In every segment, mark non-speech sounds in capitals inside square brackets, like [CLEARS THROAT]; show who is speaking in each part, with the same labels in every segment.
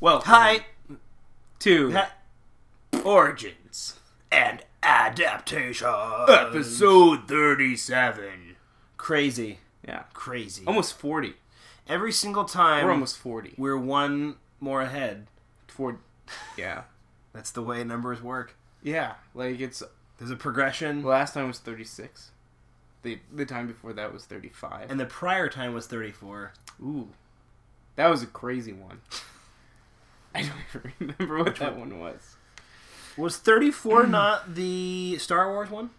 Speaker 1: Well,
Speaker 2: Hi.
Speaker 1: Um, to
Speaker 2: Ha-
Speaker 1: Origins
Speaker 2: and adaptation.
Speaker 1: episode thirty-seven.
Speaker 2: Crazy.
Speaker 1: Yeah,
Speaker 2: Crazy.
Speaker 1: almost forty.
Speaker 2: Every single time
Speaker 1: We're almost forty.
Speaker 2: we're one more ahead.
Speaker 1: Four. Yeah,
Speaker 2: That's the way numbers work.
Speaker 1: yeah. Like it's
Speaker 2: There's a progression.
Speaker 1: last time was thirty-six. The the time before that was thirty-five.
Speaker 2: And the prior time was 34.
Speaker 1: Ooh, that was a crazy one. [LAUGHS] [LAUGHS] I don't even remember what that one was.
Speaker 2: Was 34 hmm. not the Star Wars one?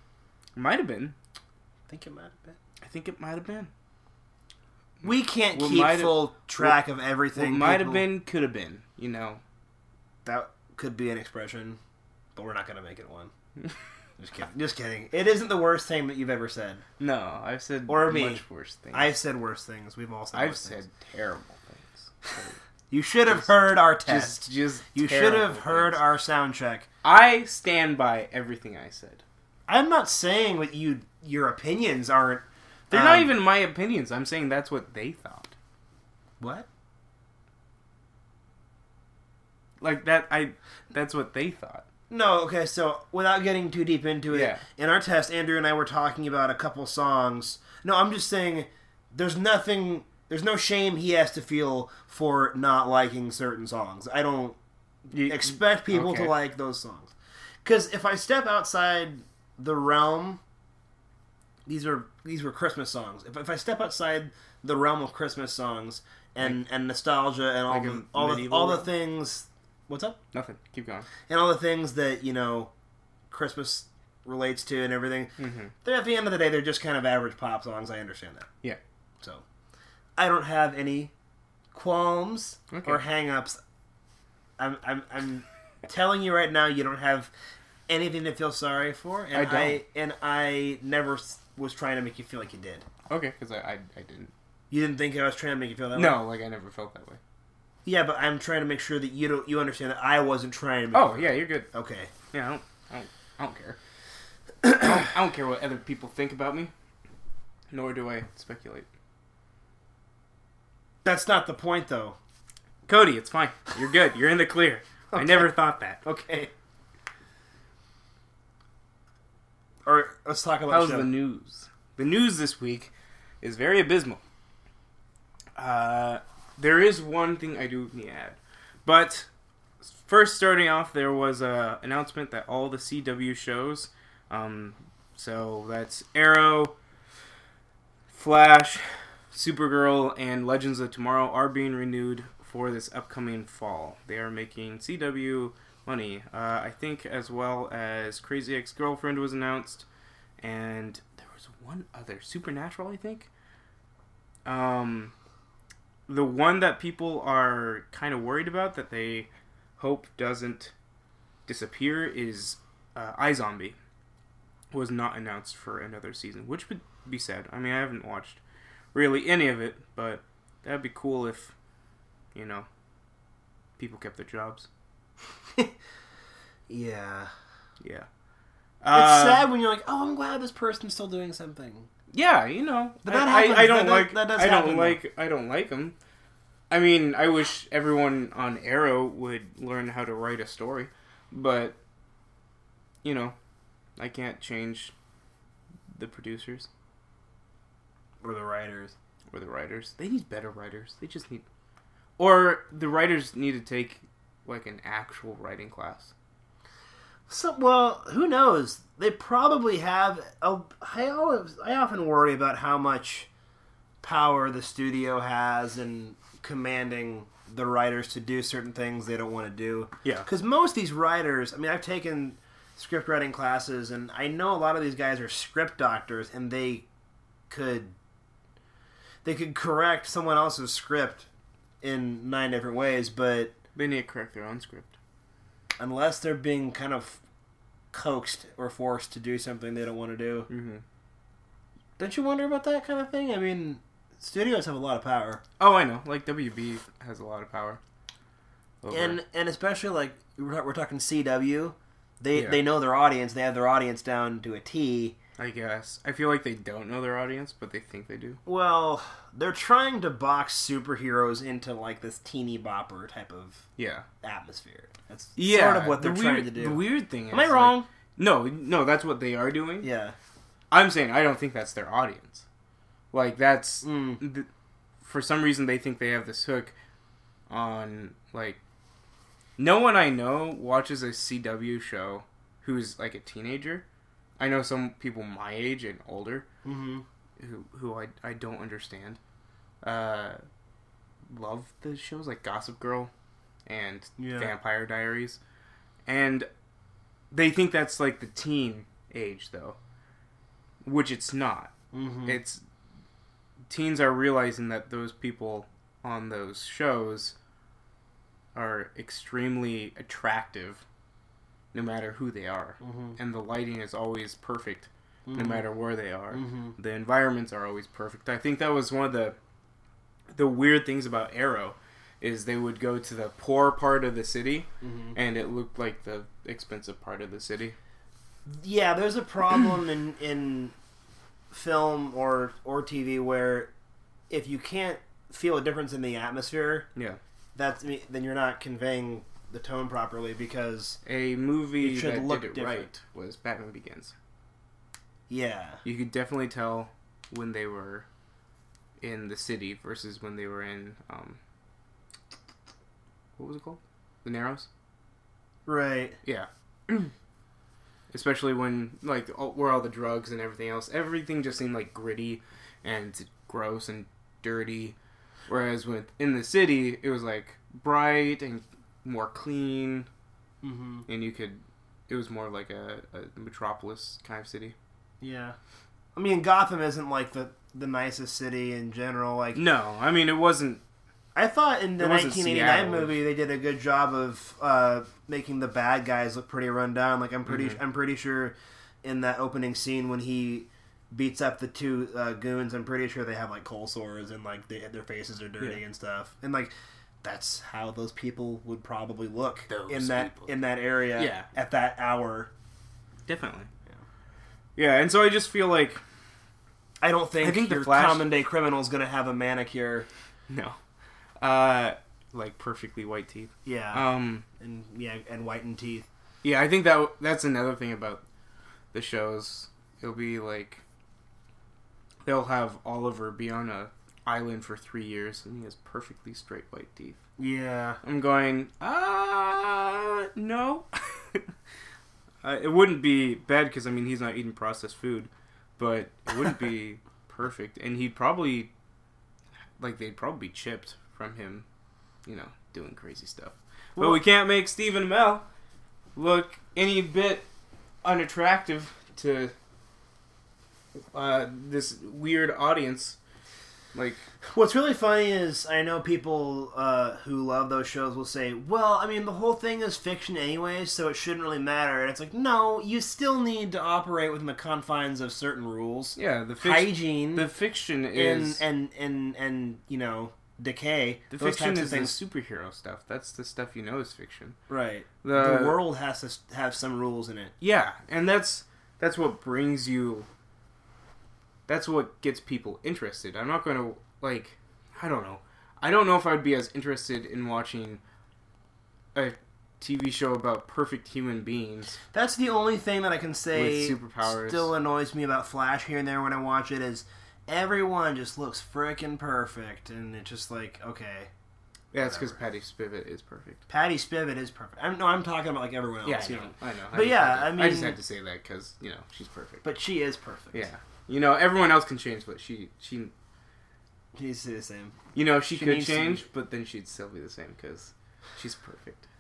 Speaker 1: Might have been.
Speaker 2: I think it might have been.
Speaker 1: I think it might have been.
Speaker 2: We can't
Speaker 1: What
Speaker 2: keep full track of
Speaker 1: What
Speaker 2: everything.
Speaker 1: might have
Speaker 2: people-
Speaker 1: been, could have been. You know.
Speaker 2: That could be an expression, but we're not going to make it one. [LAUGHS] Just kidding. Just kidding. It isn't the worst thing that you've ever said.
Speaker 1: No, I've said
Speaker 2: Or me.
Speaker 1: much worse things.
Speaker 2: I've said worse things. We've all said
Speaker 1: I've
Speaker 2: worse
Speaker 1: said
Speaker 2: things.
Speaker 1: terrible things.
Speaker 2: You should have heard our test.
Speaker 1: just, just
Speaker 2: you should have heard
Speaker 1: things.
Speaker 2: our sound check.
Speaker 1: I stand by everything I said.
Speaker 2: I'm not saying that you your opinions aren't.
Speaker 1: They're not
Speaker 2: um,
Speaker 1: even my opinions. I'm saying that's what they thought.
Speaker 2: what.
Speaker 1: Like that, I. That's what they thought.
Speaker 2: No, okay, so without getting too deep into it,
Speaker 1: Yeah.
Speaker 2: in our test, Andrew and I were talking about a couple songs. No, I'm just saying there's nothing, there's no shame he has to feel for not liking certain songs. I don't
Speaker 1: You,
Speaker 2: expect people
Speaker 1: Okay.
Speaker 2: to like those songs. Because if I step outside the realm, these are these were Christmas songs. If, if I step outside the realm of Christmas songs and and nostalgia and all
Speaker 1: like
Speaker 2: the all the all the things, what's up?
Speaker 1: nothing. Keep going.
Speaker 2: and all the things that you know Christmas relates to and everything.
Speaker 1: Mm-hmm.
Speaker 2: They're at the end of the day, they're just kind of average pop songs. I understand that.
Speaker 1: Yeah.
Speaker 2: So, I don't have any qualms
Speaker 1: Okay.
Speaker 2: or hang-ups. I'm I'm I'm telling you right now, you don't have anything to feel sorry for, and
Speaker 1: I don't.
Speaker 2: I, and I never was trying to make you feel like you did.
Speaker 1: Okay, because I, I, I didn't.
Speaker 2: You didn't think I was trying to make you feel that way.
Speaker 1: No, like I never felt that way.
Speaker 2: Yeah, but I'm trying to make sure that you don't you understand that I wasn't trying to. Make
Speaker 1: Oh
Speaker 2: you
Speaker 1: yeah, you're good.
Speaker 2: Okay.
Speaker 1: Yeah, I don't, I don't, I don't care. [COUGHS] I, don't, I don't care what other people think about me. Nor do I speculate.
Speaker 2: That's not the point, though.
Speaker 1: Cody, it's fine. You're good. You're in the clear. I never thought that.
Speaker 2: Okay. All right, let's talk about
Speaker 1: How's
Speaker 2: show.
Speaker 1: the news? The news this week is very abysmal. Uh, there is one thing I do need to add, but first, starting off, there was a announcement that all the CW shows, um, so that's Arrow, Flash, Supergirl, and Legends of Tomorrow, are being renewed for this upcoming fall. They are making CW money. Uh, I think as well as Crazy Ex Girlfriend was announced, and there was one other Supernatural. I think. Um, the one that people are kind of worried about that they hope doesn't disappear is uh, iZombie. Was not announced for another season, which would be sad. I mean, I haven't watched really any of it, but that'd be cool if, you know, people kept their jobs. [LAUGHS]
Speaker 2: yeah.
Speaker 1: Yeah.
Speaker 2: It's
Speaker 1: Uh,
Speaker 2: sad when you're like, oh, I'm glad this person's still doing something.
Speaker 1: Yeah, you know,
Speaker 2: But that
Speaker 1: I, I,
Speaker 2: happens.
Speaker 1: I don't
Speaker 2: That-
Speaker 1: like.
Speaker 2: that does
Speaker 1: I don't
Speaker 2: happen, though.
Speaker 1: like. I don't like them. I mean, I wish everyone on Arrow would learn how to write a story, but you know, I can't change the producers
Speaker 2: Or the writers.
Speaker 1: or the writers. They need better writers. They just need, or the writers need to take like an actual writing class.
Speaker 2: So, well, who knows? They probably have. A, I always, I often worry about how much power the studio has in commanding the writers to do certain things they don't want to do.
Speaker 1: Yeah.
Speaker 2: Because most of these writers, I mean, I've taken script writing classes, and I know a lot of these guys are script doctors, and they could they could correct someone else's script in nine different ways, but
Speaker 1: They need to correct their own script.
Speaker 2: unless they're being kind of coaxed or forced to do something they don't want to do,
Speaker 1: Mm-hmm.
Speaker 2: don't you wonder about that kind of thing? I mean, studios have a lot of power,
Speaker 1: Oh, I know. Like WB has a lot of power. over-
Speaker 2: and and especially like we're, we're talking CW, they
Speaker 1: Yeah.
Speaker 2: they know their audience, they have their audience down to a T,
Speaker 1: I guess. I feel like they don't know their audience, but they think they do.
Speaker 2: Well, they're trying to box superheroes into like this teeny bopper type of
Speaker 1: Yeah.
Speaker 2: atmosphere. That's
Speaker 1: Yeah.
Speaker 2: sort of what they're
Speaker 1: the
Speaker 2: trying
Speaker 1: weird,
Speaker 2: to do.
Speaker 1: The weird thing is
Speaker 2: Am I
Speaker 1: like-
Speaker 2: wrong?
Speaker 1: no, no, that's what they are doing.
Speaker 2: yeah.
Speaker 1: I'm saying I don't think that's their audience. Like that's
Speaker 2: Mm.
Speaker 1: th- for some reason they think they have this hook on like no one I know watches a CW show who's like a teenager. I know some people my age and older
Speaker 2: Mm-hmm.
Speaker 1: who who I I don't understand. Uh love the shows like Gossip Girl and
Speaker 2: Yeah.
Speaker 1: Vampire Diaries. And they think that's like the teen age though. Which it's not
Speaker 2: Mm-hmm.
Speaker 1: it's teens are realizing that those people on those shows are extremely attractive no matter who they are
Speaker 2: Mhm.
Speaker 1: and the lighting is always perfect no
Speaker 2: Mhm.
Speaker 1: matter where they are
Speaker 2: Mhm.
Speaker 1: the environments are always perfect i think that was one of the the weird things about arrow is they would go to the poor part of the city
Speaker 2: Mhm.
Speaker 1: and it looked like the expensive part of the city
Speaker 2: Yeah, there's a problem in in film or or TV where if you can't feel a difference in the atmosphere,
Speaker 1: yeah
Speaker 2: that's then you're not conveying the tone properly because
Speaker 1: a movie
Speaker 2: should
Speaker 1: that
Speaker 2: look
Speaker 1: did it
Speaker 2: different.
Speaker 1: right was batman begins.
Speaker 2: Yeah,
Speaker 1: you could definitely tell when they were in the city versus when they were in um what was it called? The narrows?
Speaker 2: Right.
Speaker 1: yeah. [CLEARS THROAT] Especially when like all, where all the drugs and everything else everything just seemed like gritty and gross and dirty. Whereas with in the city it was like bright and more clean
Speaker 2: Mm-hmm.
Speaker 1: and you could it was more like a, a metropolis kind of city
Speaker 2: Yeah, I mean Gotham isn't like the the nicest city in general. Like
Speaker 1: no i mean it wasn't
Speaker 2: I thought in the 1989
Speaker 1: Seattle.
Speaker 2: movie they did a good job of uh, making the bad guys look pretty run down. Like I'm pretty,
Speaker 1: Mhm.
Speaker 2: I'm pretty sure in that opening scene when he beats up the two uh, goons, I'm pretty sure they have like cold sores and like they, their faces are dirty
Speaker 1: Yeah.
Speaker 2: and stuff. And like that's how those people would probably look
Speaker 1: Those
Speaker 2: in that
Speaker 1: people.
Speaker 2: in that area
Speaker 1: Yeah.
Speaker 2: at that hour.
Speaker 1: Definitely. Yeah. and so I just feel like
Speaker 2: I don't think,
Speaker 1: I think the
Speaker 2: your
Speaker 1: Flash-
Speaker 2: common day criminal is gonna have a manicure.
Speaker 1: no, uh, like perfectly white teeth.
Speaker 2: Yeah,
Speaker 1: Um,
Speaker 2: and yeah, and whitened teeth.
Speaker 1: yeah, I think that that's another thing about the shows. It'll be like they'll have Oliver be on a island for three years and he has perfectly straight white teeth.
Speaker 2: Yeah,
Speaker 1: I'm going, ah, no. [LAUGHS] uh, it wouldn't be bad because I mean he's not eating processed food, but it wouldn't be [LAUGHS] perfect, and he'd probably like they'd probably be chipped from him, you know, doing crazy stuff. but we can't make Stephen Amell look any bit unattractive to uh, this weird audience. Like,
Speaker 2: What's really funny is I know people uh, who love those shows will say, "Well, I mean, the whole thing is fiction anyway, so it shouldn't really matter." And it's like, no, you still need to operate within the confines of certain rules,
Speaker 1: yeah, the fic-
Speaker 2: hygiene,
Speaker 1: the fiction
Speaker 2: and,
Speaker 1: is
Speaker 2: and and and you know, decay.
Speaker 1: The fiction is the superhero stuff. That's the stuff you know is fiction.
Speaker 2: right?
Speaker 1: The,
Speaker 2: The, world has to have some rules in it.
Speaker 1: yeah, and that's that's what brings you. That's what gets people interested. I'm not going to like. I don't know. I don't know if I'd be as interested in watching a TV show about perfect human beings.
Speaker 2: That's the only thing that I can say
Speaker 1: With superpowers.
Speaker 2: still annoys me about Flash here and there when I watch it is everyone just looks frickin' perfect, and it's just like okay.
Speaker 1: Yeah, it's because Patty Spivot is perfect.
Speaker 2: Patty Spivot is perfect. I'm, no, I'm talking about like everyone else.
Speaker 1: Yeah, I
Speaker 2: you
Speaker 1: know.
Speaker 2: know.
Speaker 1: I know.
Speaker 2: But
Speaker 1: just
Speaker 2: yeah,
Speaker 1: to-
Speaker 2: I mean,
Speaker 1: I just had to say that because you know she's perfect.
Speaker 2: But she is perfect.
Speaker 1: yeah, you know everyone else can change, but she she
Speaker 2: She needs to do the same.
Speaker 1: You know, she,
Speaker 2: She
Speaker 1: could change, but then she'd still be the same because she's perfect. [LAUGHS]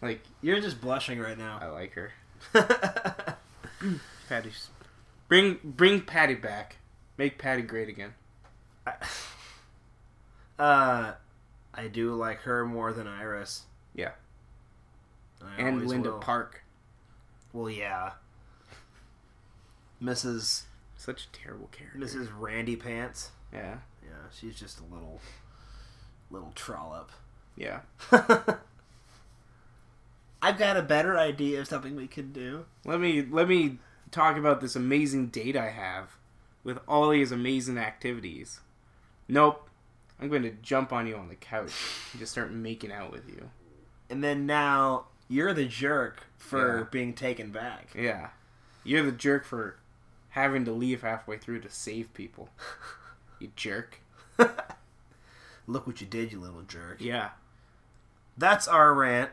Speaker 1: Like,
Speaker 2: You're just blushing right now.
Speaker 1: I like her. [LAUGHS] Patty, bring bring Patty back. Make Patty great again. [LAUGHS]
Speaker 2: uh, I do like her more than Iris.
Speaker 1: Yeah.
Speaker 2: I
Speaker 1: and Linda
Speaker 2: will.
Speaker 1: Park.
Speaker 2: Well, yeah. Mrs.
Speaker 1: Such a terrible character.
Speaker 2: Mrs. Randy Pants.
Speaker 1: Yeah.
Speaker 2: Yeah, she's just a little, little trollop.
Speaker 1: Yeah. [LAUGHS]
Speaker 2: I've got a better idea of something we could do.
Speaker 1: Let me let me talk about this amazing date I have with all these amazing activities. Nope. I'm going to jump on you on the couch and just start making out with you.
Speaker 2: And then now you're the jerk for
Speaker 1: Yeah.
Speaker 2: being taken back.
Speaker 1: Yeah. You're the jerk for having to leave halfway through to save people. [LAUGHS] You jerk. [LAUGHS]
Speaker 2: Look what you did, you little jerk.
Speaker 1: Yeah.
Speaker 2: That's our rant.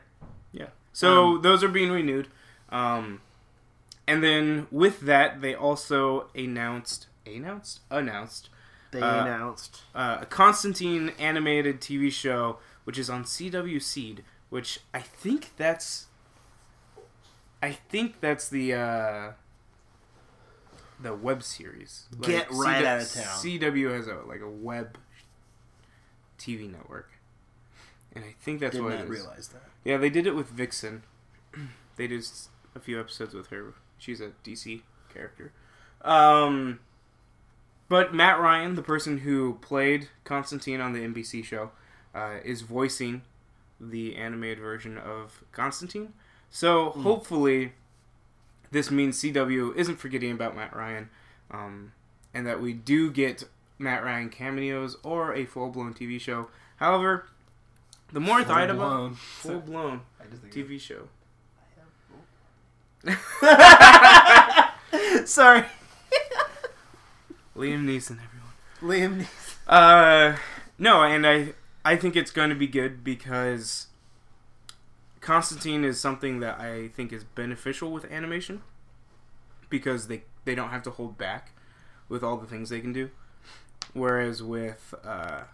Speaker 1: Yeah. So
Speaker 2: Um,
Speaker 1: those are being renewed. Um, and then with that, they also announced, announced, announced
Speaker 2: They
Speaker 1: Uh,
Speaker 2: announced.
Speaker 1: uh, a Constantine animated TV show, which is on CW Seed, which I think that's, I think that's the uh, the web series.
Speaker 2: Get right outta town.
Speaker 1: CW has a like a web TV network, and I think that's
Speaker 2: Did
Speaker 1: what
Speaker 2: not
Speaker 1: it is.
Speaker 2: realize that.
Speaker 1: Yeah, they did it with Vixen. [CLEARS THROAT] they did a few episodes with her. She's a DC character. Um, but Matt Ryan, the person who played Constantine on the NBC show, uh, is voicing the animated version of Constantine. So hopefully, this means CW isn't forgetting about Matt Ryan, um, and that we do get Matt Ryan cameos or a full blown TV show. However, the more I thought about
Speaker 2: Full-blown.
Speaker 1: full blown
Speaker 2: I just think
Speaker 1: TV show. [LAUGHS]
Speaker 2: Sorry,
Speaker 1: Liam Neeson, everyone.
Speaker 2: Liam. Neeson.
Speaker 1: Uh, no, and I I think it's going to be good because Constantine is something that I think is beneficial with animation because they they don't have to hold back with all the things they can do, whereas with uh,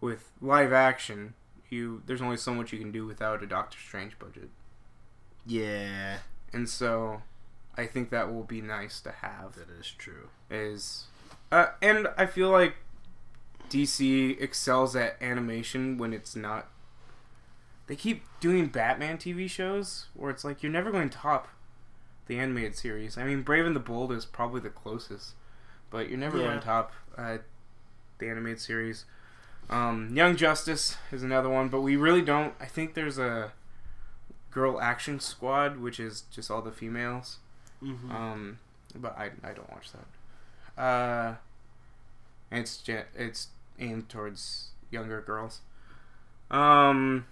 Speaker 1: with live action, you there's only so much you can do without a Doctor Strange budget,
Speaker 2: Yeah,
Speaker 1: and so I think that will be nice to have.
Speaker 2: that is true.
Speaker 1: is uh, and I feel like DC excels at animation when it's not they keep doing Batman TV shows where it's like you're never going to top the animated series. I mean Brave and the Bold is probably the closest, but you're never
Speaker 2: Yeah.
Speaker 1: going to top uh, the animated series. Um, Young Justice is another one, but we really don't. I think there's a Girl Action Squad, which is just all the females.
Speaker 2: Mm-hmm.
Speaker 1: Um, but I, I don't watch that. Uh, it's it's aimed towards younger girls. Um,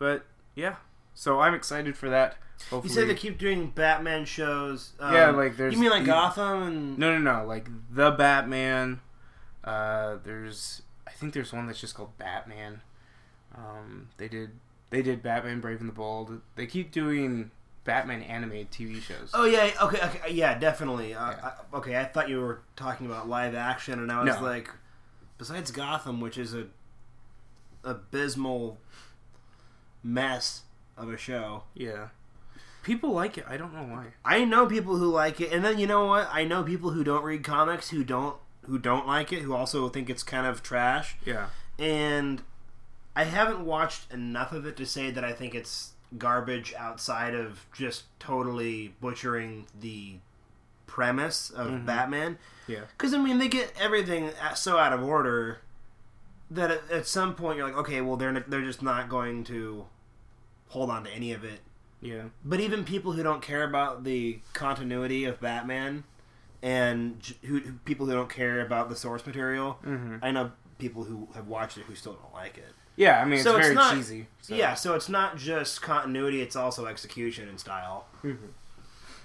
Speaker 1: but yeah, so I'm excited for that.
Speaker 2: you
Speaker 1: Hopefully,
Speaker 2: said they keep doing Batman shows. Um,
Speaker 1: yeah, like there's
Speaker 2: you mean like
Speaker 1: the-
Speaker 2: Gotham and
Speaker 1: No, no, no, like the Batman. Uh, there's I think there's one that's just called Batman. Um, they did they did Batman Brave and the Bold. They keep doing Batman animated TV shows.
Speaker 2: Oh yeah, okay, okay, yeah, definitely. Uh,
Speaker 1: Yeah.
Speaker 2: I, okay, I thought you were talking about live action, and I was
Speaker 1: No.
Speaker 2: like, besides Gotham, which is a abysmal mess of a show.
Speaker 1: Yeah, people like it. I don't know why.
Speaker 2: I know people who like it, and then you know what? I know people who don't read comics who don't who don't like it, who also think it's kind of trash.
Speaker 1: Yeah.
Speaker 2: And I haven't watched enough of it to say that I think it's garbage outside of just totally butchering the premise of
Speaker 1: Mhm.
Speaker 2: Batman.
Speaker 1: Yeah.
Speaker 2: Because I mean, they get everything so out of order that at, at some point you're like, okay, well they're they're just not going to hold on to any of it.
Speaker 1: Yeah.
Speaker 2: But even people who don't care about the continuity of Batman, and who, who people who don't care about the source material,
Speaker 1: Mm-hmm.
Speaker 2: I know people who have watched it who still don't like it.
Speaker 1: Yeah, I mean, it's
Speaker 2: So it's
Speaker 1: very
Speaker 2: not-
Speaker 1: cheesy. So.
Speaker 2: Yeah, so it's not just continuity; it's also execution and style
Speaker 1: Mhm.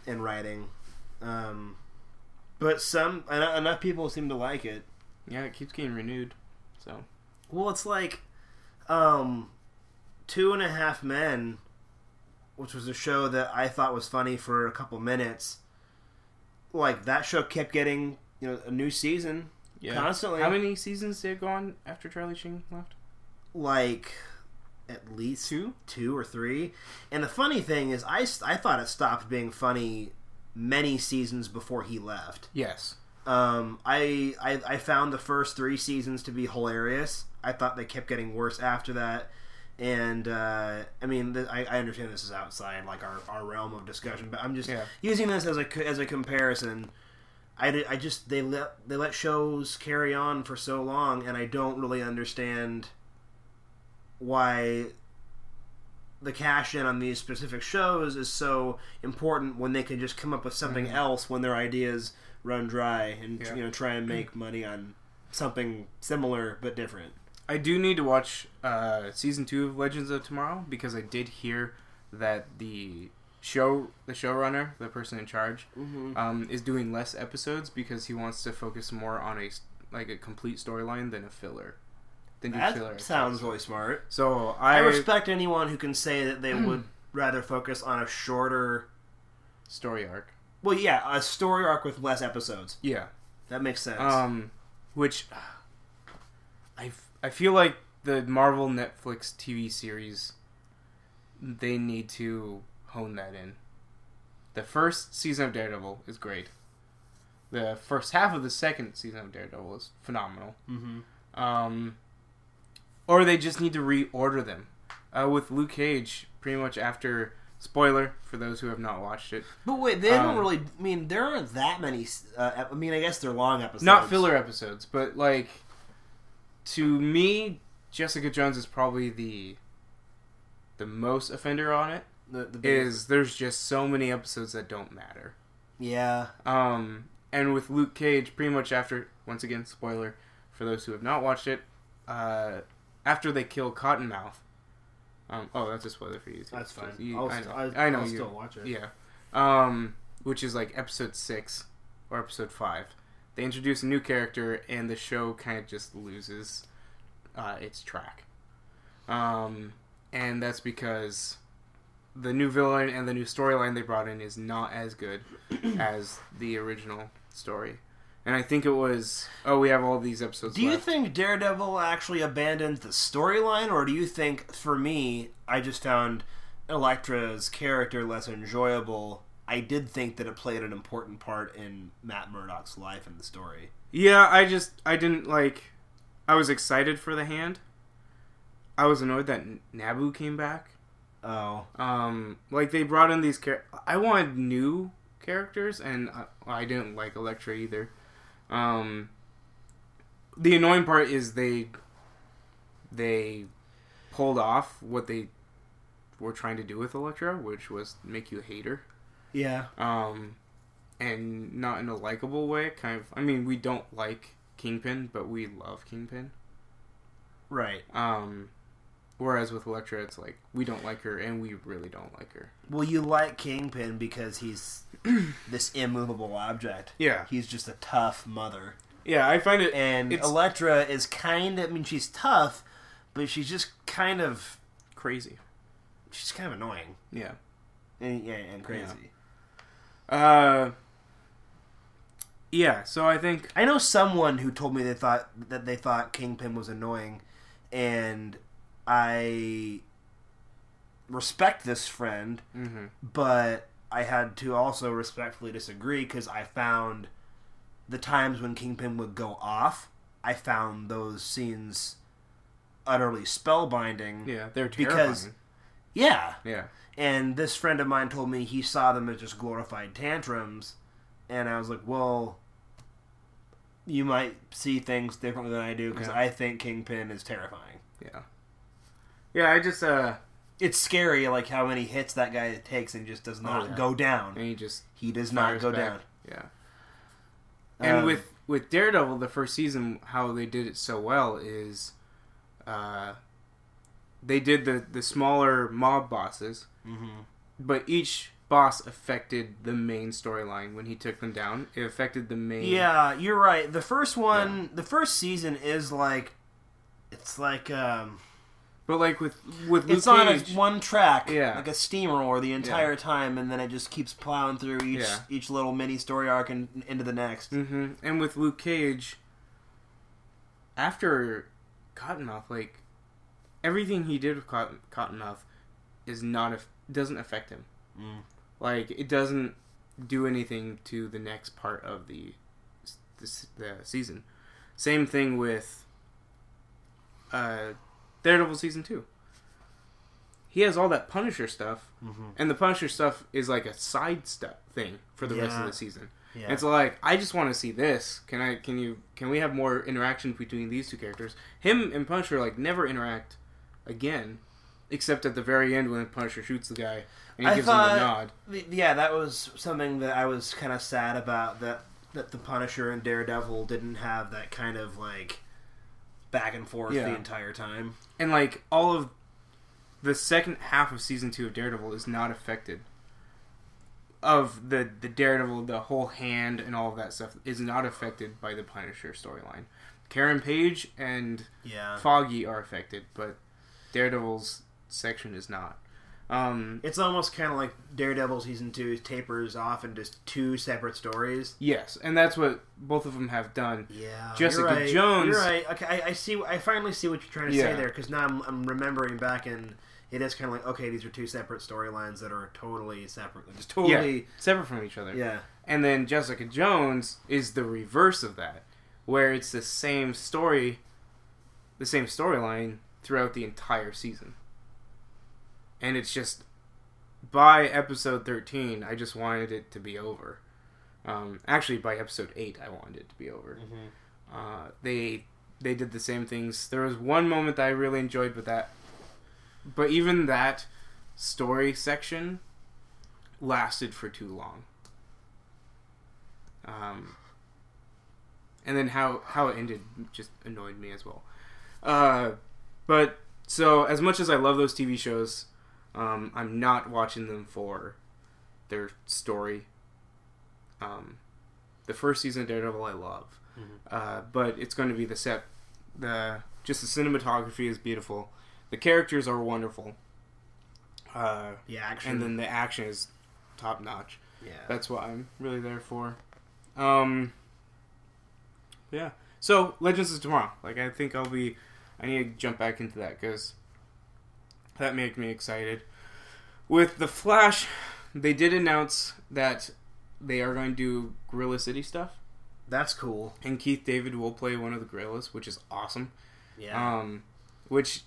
Speaker 2: and writing. Um, but some enough people seem to like it.
Speaker 1: Yeah, it keeps getting renewed. So.
Speaker 2: Well, it's like um, Two and a Half Men, which was a show that I thought was funny for a couple minutes. Like that show kept getting you know a new season
Speaker 1: Yeah.
Speaker 2: constantly.
Speaker 1: How many seasons did it go on after Charlie Sheen left?
Speaker 2: like at least
Speaker 1: Two?
Speaker 2: two or three. And the funny thing is, I I thought it stopped being funny many seasons before he left.
Speaker 1: Yes.
Speaker 2: Um, I, I I found the first three seasons to be hilarious. I thought they kept getting worse after that. And uh, I mean, th- I, I understand this is outside like our, our realm of discussion, but I'm just
Speaker 1: Yeah.
Speaker 2: using this as a as a comparison. I, did, I just they let they let shows carry on for so long, and I don't really understand why the cash in on these specific shows is so important when they can just come up with something else when their ideas run dry and
Speaker 1: Yeah.
Speaker 2: you know try and make money on something similar but different.
Speaker 1: I do need to watch uh, season two of Legends of Tomorrow because I did hear that the show, the showrunner, the person in charge,
Speaker 2: Mm-hmm.
Speaker 1: um, is doing less episodes because he wants to focus more on a like a complete storyline than a filler. Than do filler
Speaker 2: That sounds
Speaker 1: episodes.
Speaker 2: really smart.
Speaker 1: So
Speaker 2: I,
Speaker 1: I,
Speaker 2: respect anyone who can say that they would rather focus on a shorter.
Speaker 1: story arc.
Speaker 2: Well, yeah, a story arc with less episodes.
Speaker 1: Yeah.
Speaker 2: That makes sense.
Speaker 1: Um, which I, I feel like the Marvel Netflix TV series they need to hone that in. The first season of Daredevil is great. The first half of the second season of Daredevil is phenomenal.
Speaker 2: mm-hmm.
Speaker 1: Um, or they just need to reorder them. Uh, with Luke Cage, pretty much after spoiler for those who have not watched it,
Speaker 2: But wait, they don't
Speaker 1: Um,
Speaker 2: really. I mean, there aren't that many. Uh, I mean, I guess they're long episodes.
Speaker 1: not filler episodes, but like to me, Jessica Jones is probably the the most offender on it.
Speaker 2: The, the
Speaker 1: Is there's just so many episodes that don't matter.
Speaker 2: yeah.
Speaker 1: Um, and with Luke Cage, pretty much after once again spoiler for those who have not watched it, uh, after they kill Cottonmouth. Um, oh, that's a spoiler for you too.
Speaker 2: That's fine.
Speaker 1: You-
Speaker 2: I'll,
Speaker 1: I know,
Speaker 2: I,
Speaker 1: I know
Speaker 2: I'll
Speaker 1: you.
Speaker 2: still watch it.
Speaker 1: Yeah. Um, which is like episode six or episode five. They introduce a new character, and the show kind of just loses uh, its track. Um, and that's because the new villain and the new storyline they brought in is not as good [CLEARS THROAT] as the original story. And I think it was, oh, we have all these episodes
Speaker 2: Do you
Speaker 1: left.
Speaker 2: think Daredevil actually abandoned the storyline, or do you think, for me, I just found Elektra's character less enjoyable? I did think that it played an important part in Matt Murdock's life and the story.
Speaker 1: Yeah, I just I didn't like. I was excited for the hand. I was annoyed that Nobu came back.
Speaker 2: Oh,
Speaker 1: Um, like they brought in these char- I wanted new characters, and I, I didn't like Elektra either. Um, the annoying part is they they pulled off what they were trying to do with Elektra, which was make you hate her.
Speaker 2: Yeah.
Speaker 1: Um, and not in a likable way. Kind of. I mean, we don't like Kingpin, but we love Kingpin.
Speaker 2: Right.
Speaker 1: Um, whereas with Elektra, it's like we don't like her, and we really don't like her.
Speaker 2: Well, you like Kingpin because he's [CLEARS THROAT] this immovable object.
Speaker 1: Yeah,
Speaker 2: He's just a tough mother.
Speaker 1: yeah. I find it.
Speaker 2: And
Speaker 1: It's-
Speaker 2: Elektra is kind of, I mean, she's tough, but she's just kind of,
Speaker 1: crazy.
Speaker 2: she's kind of annoying.
Speaker 1: Yeah.
Speaker 2: And, yeah, and crazy.
Speaker 1: Uh. Yeah. So I think.
Speaker 2: I know someone who told me they thought that they thought Kingpin was annoying, and I respect this friend,
Speaker 1: hmm
Speaker 2: but I had to also respectfully disagree because I found the times when Kingpin would go off, I found those scenes utterly spellbinding.
Speaker 1: Yeah, they're
Speaker 2: Because-
Speaker 1: terrifying.
Speaker 2: Yeah.
Speaker 1: Yeah.
Speaker 2: And this friend of mine told me he saw them as just glorified tantrums, and I was like, well, you might see things differently than I do because
Speaker 1: Yeah.
Speaker 2: I think Kingpin is terrifying.
Speaker 1: Yeah. Yeah. I just uh.
Speaker 2: It's scary, like how many hits that guy takes and just does not
Speaker 1: Oh, yeah.
Speaker 2: go down.
Speaker 1: And he just
Speaker 2: He does not go
Speaker 1: back.
Speaker 2: down.
Speaker 1: Yeah. And
Speaker 2: Um,
Speaker 1: with with Daredevil, the first season, how they did it so well is, uh, they did the the smaller mob bosses,
Speaker 2: mhm.
Speaker 1: but each boss affected the main storyline when he took them down. It affected the main.
Speaker 2: Yeah, you're right. The first one, the first season is like, it's like um,
Speaker 1: But like with with Luke
Speaker 2: it's on a, one track,
Speaker 1: Yeah.
Speaker 2: like a steamroller the entire time, and then it just keeps plowing through each
Speaker 1: Yeah.
Speaker 2: each little mini story arc and into the next.
Speaker 1: hmm and with Luke Cage, after Cottonmouth, like everything he did with Cotton, Cottonmouth is not a, doesn't affect him.
Speaker 2: Mm.
Speaker 1: Like it doesn't do anything to the next part of the the, the season. Same thing with uh, Daredevil season two. He has all that Punisher stuff,
Speaker 2: Mhm.
Speaker 1: and the Punisher stuff is like a side stuff thing for the rest of the season.
Speaker 2: Yeah.
Speaker 1: It's like I just want to see this. Can I? Can you? Can we have more interaction between these two characters? Him and Punisher like never interact again except at the very end when the Punisher shoots the guy and he
Speaker 2: I
Speaker 1: gives
Speaker 2: thought-
Speaker 1: him the nod.
Speaker 2: Yeah, that was something that I was kind of sad about that that the Punisher and Daredevil didn't have that kind of like back and forth
Speaker 1: Yeah.
Speaker 2: the entire time.
Speaker 1: And like all of the second half of season two of Daredevil is not affected. Of the the Daredevil, the whole hand and all of that stuff is not affected by the Punisher storyline. Karen Page and
Speaker 2: Yeah.
Speaker 1: Foggy are affected, but Daredevil's section is not. Um,
Speaker 2: It's almost kind of like Daredevil season two tapers off into two separate stories.
Speaker 1: yes, and that's what both of them have done.
Speaker 2: Yeah,
Speaker 1: Jessica
Speaker 2: you're right.
Speaker 1: Jones-
Speaker 2: You're right. Okay, I, I see. I finally see what you're trying to
Speaker 1: Yeah.
Speaker 2: say there because now I'm, I'm remembering back and it is kind of like okay, these are two separate storylines that are totally separate, just totally.
Speaker 1: Separate from each other.
Speaker 2: Yeah.
Speaker 1: And then Jessica Jones is the reverse of that, where it's the same story, the same storyline throughout the entire season. And it's just by episode 13, I just wanted it to be over. Um, actually, by episode 8, I wanted it to be over. Uh, they they did the same things. There was one moment that I really enjoyed, but that, but even that story section lasted for too long. Um, and then how how it ended just annoyed me as well. Uh, but so as much as I love those TV shows, um, I'm not watching them for their story. Um, the first season of Daredevil I love, uh, but it's going to be the set. The just the cinematography is beautiful. The characters are wonderful. Uh,
Speaker 2: Yeah, action.
Speaker 1: and then the action is top notch.
Speaker 2: yeah.
Speaker 1: That's what I'm really there for. Um, yeah. So Legends is tomorrow. Like I think I'll be. I need to jump back into that because that made me excited. With the Flash, they did announce that they are going to do Gorilla City stuff,
Speaker 2: That's cool.
Speaker 1: and Keith David will play one of the gorillas, which is awesome.
Speaker 2: Yeah.
Speaker 1: Um, which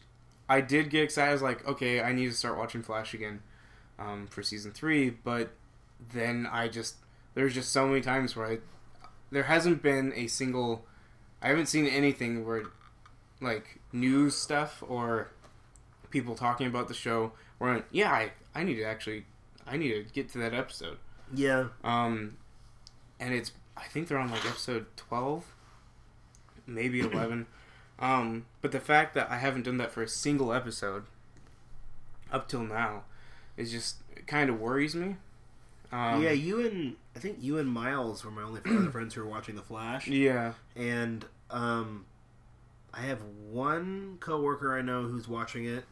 Speaker 1: I did get excited. I was like, okay, I need to start watching Flash again um, for season three. But then I just there's just so many times where I there hasn't been a single I haven't seen anything where like news stuff or people talking about the show where yeah I I need to actually I need to get to that episode.
Speaker 2: yeah.
Speaker 1: Um, and it's I think they're on like episode twelve, maybe [CLEARS THROAT] eleven. um, but the fact that I haven't done that for a single episode up till now is just kind of worries me. Um,
Speaker 2: yeah, you and I think you and Miles were my only other [CLEARS THROAT] friends who were watching The Flash,
Speaker 1: yeah,
Speaker 2: and um, I have one coworker I know who's watching it,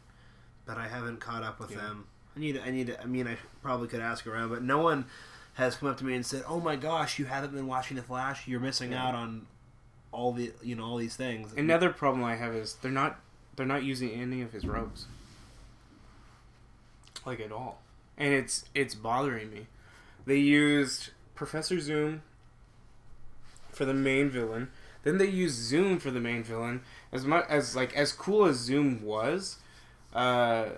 Speaker 2: but I haven't caught up with
Speaker 1: Yeah.
Speaker 2: them. I need, I need. To, I mean, I probably could ask around, but no one has come up to me and said, "Oh my gosh, you haven't been watching The Flash. You're missing
Speaker 1: Yeah.
Speaker 2: out on all the, you know, all these things."
Speaker 1: Another problem I have is they're not they're not using any of his rogues, like at all, and it's it's bothering me. They used Professor Zoom for the main villain. Then they used Zoom for the main villain. As much as like as cool as Zoom was, uh,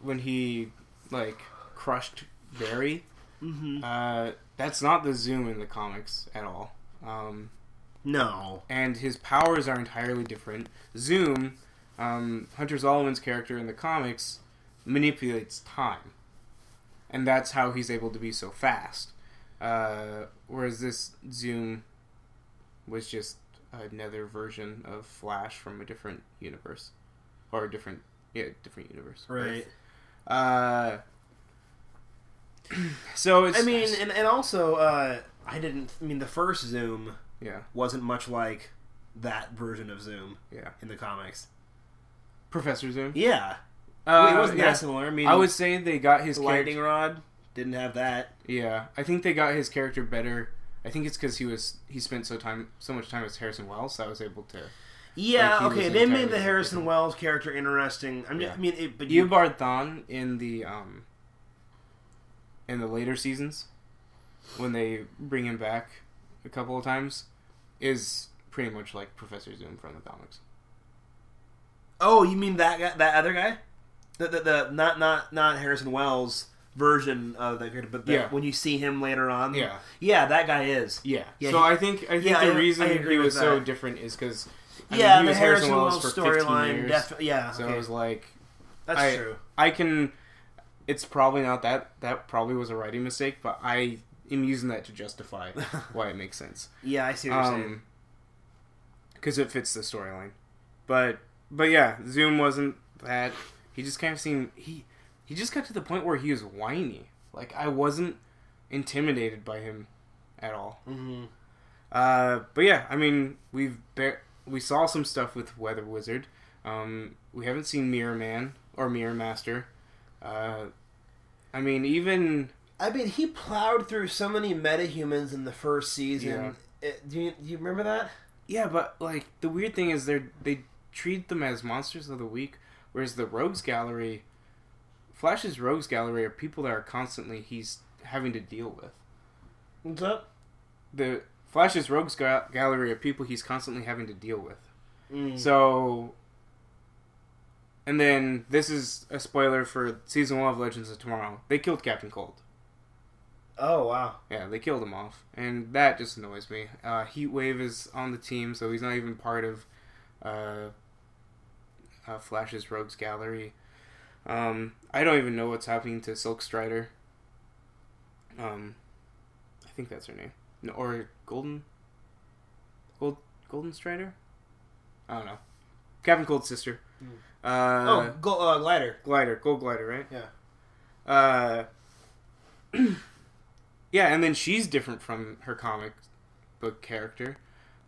Speaker 1: when he like crushed Barry,
Speaker 2: hmm
Speaker 1: uh, that's not the Zoom in the comics at all. Um,
Speaker 2: No.
Speaker 1: and his powers are entirely different. Zoom, um, Hunter Zolomon's character in the comics, manipulates time, and that's how he's able to be so fast. Uh, whereas this Zoom was just another version of Flash from a different universe, or a different yeah different universe.
Speaker 2: Right.
Speaker 1: Uh, [CLEARS THROAT] so it's
Speaker 2: I mean, and, and also, uh, I didn't. I mean, the first Zoom
Speaker 1: yeah
Speaker 2: wasn't much like that version of Zoom
Speaker 1: yeah
Speaker 2: in the comics.
Speaker 1: Professor Zoom.
Speaker 2: Yeah,
Speaker 1: Uh,
Speaker 2: it wasn't
Speaker 1: yeah.
Speaker 2: that similar. I mean,
Speaker 1: I would say they got his character.
Speaker 2: lightning rod didn't have that.
Speaker 1: Yeah, I think they got his character better. I think it's because he was he spent so time so much time with Harrison Wells. So I was able to.
Speaker 2: Yeah,
Speaker 1: Like,
Speaker 2: okay, they made the Harrison
Speaker 1: different.
Speaker 2: Wells character interesting. I mean,
Speaker 1: Yeah.
Speaker 2: I mean, it, but you,
Speaker 1: Eobard Thawne in the um. In the later seasons, when they bring him back a couple of times, is pretty much like Professor Zoom from the comics.
Speaker 2: oh, you mean that guy, that other guy, the, the the not not not Harrison Wells version of that character, but the,
Speaker 1: Yeah.
Speaker 2: when you see him later on,
Speaker 1: Yeah.
Speaker 2: yeah, that guy is.
Speaker 1: Yeah.
Speaker 2: Yeah,
Speaker 1: so
Speaker 2: he-
Speaker 1: I think I think
Speaker 2: yeah,
Speaker 1: the
Speaker 2: I-
Speaker 1: reason
Speaker 2: I
Speaker 1: he was so different is because
Speaker 2: yeah,
Speaker 1: he
Speaker 2: the
Speaker 1: was
Speaker 2: Harrison,
Speaker 1: Wells
Speaker 2: Wells
Speaker 1: for 15
Speaker 2: storyline, definitely. Yeah,
Speaker 1: So
Speaker 2: okay.
Speaker 1: it was like,
Speaker 2: That's
Speaker 1: I-
Speaker 2: true.
Speaker 1: I can. It's probably not that. That probably was a writing mistake, but I am using that to justify [LAUGHS] why it makes sense.
Speaker 2: Yeah, I see what you're saying.
Speaker 1: Um, because it fits the storyline. But but yeah, Zoom wasn't that. He just kind of seemed he he just got to the point where he was whiny. Like I wasn't intimidated by him at all.
Speaker 2: Mm-hmm.
Speaker 1: Uh, but yeah, I mean we've be- we saw some stuff with Weather Wizard. Um, we haven't seen Mirror Man or Mirror Master. Uh, I mean even
Speaker 2: I mean, he plowed through so many metahumans in the first season. It- do, you, do you remember that?
Speaker 1: Yeah, but like the weird thing is they they treat them as monsters of the week, whereas the Rogues Gallery, Flash's Rogues Gallery are people that are constantly he's having to deal with.
Speaker 2: What's up?
Speaker 1: The Flash's Rogues Ga- Gallery are people he's constantly having to deal with.
Speaker 2: Mm.
Speaker 1: So, and then this is a spoiler for season one of Legends of Tomorrow. They killed Captain Cold.
Speaker 2: oh wow.
Speaker 1: Yeah, they killed him off, and that just annoys me. Uh, Heatwave is on the team, so he's not even part of uh, uh, Flash's Rogues Gallery. Um, I don't even know what's happening to Silk Strider. Um, I think that's her name, no, or Golden, Gold, Golden Strider. I don't know. Captain Cold's sister.
Speaker 2: Hmm.
Speaker 1: Uh,
Speaker 2: oh, go, uh, glider.
Speaker 1: glider, gold glider, right?
Speaker 2: Yeah.
Speaker 1: Uh, [CLEARS THROAT] yeah, and then she's different from her comic book character,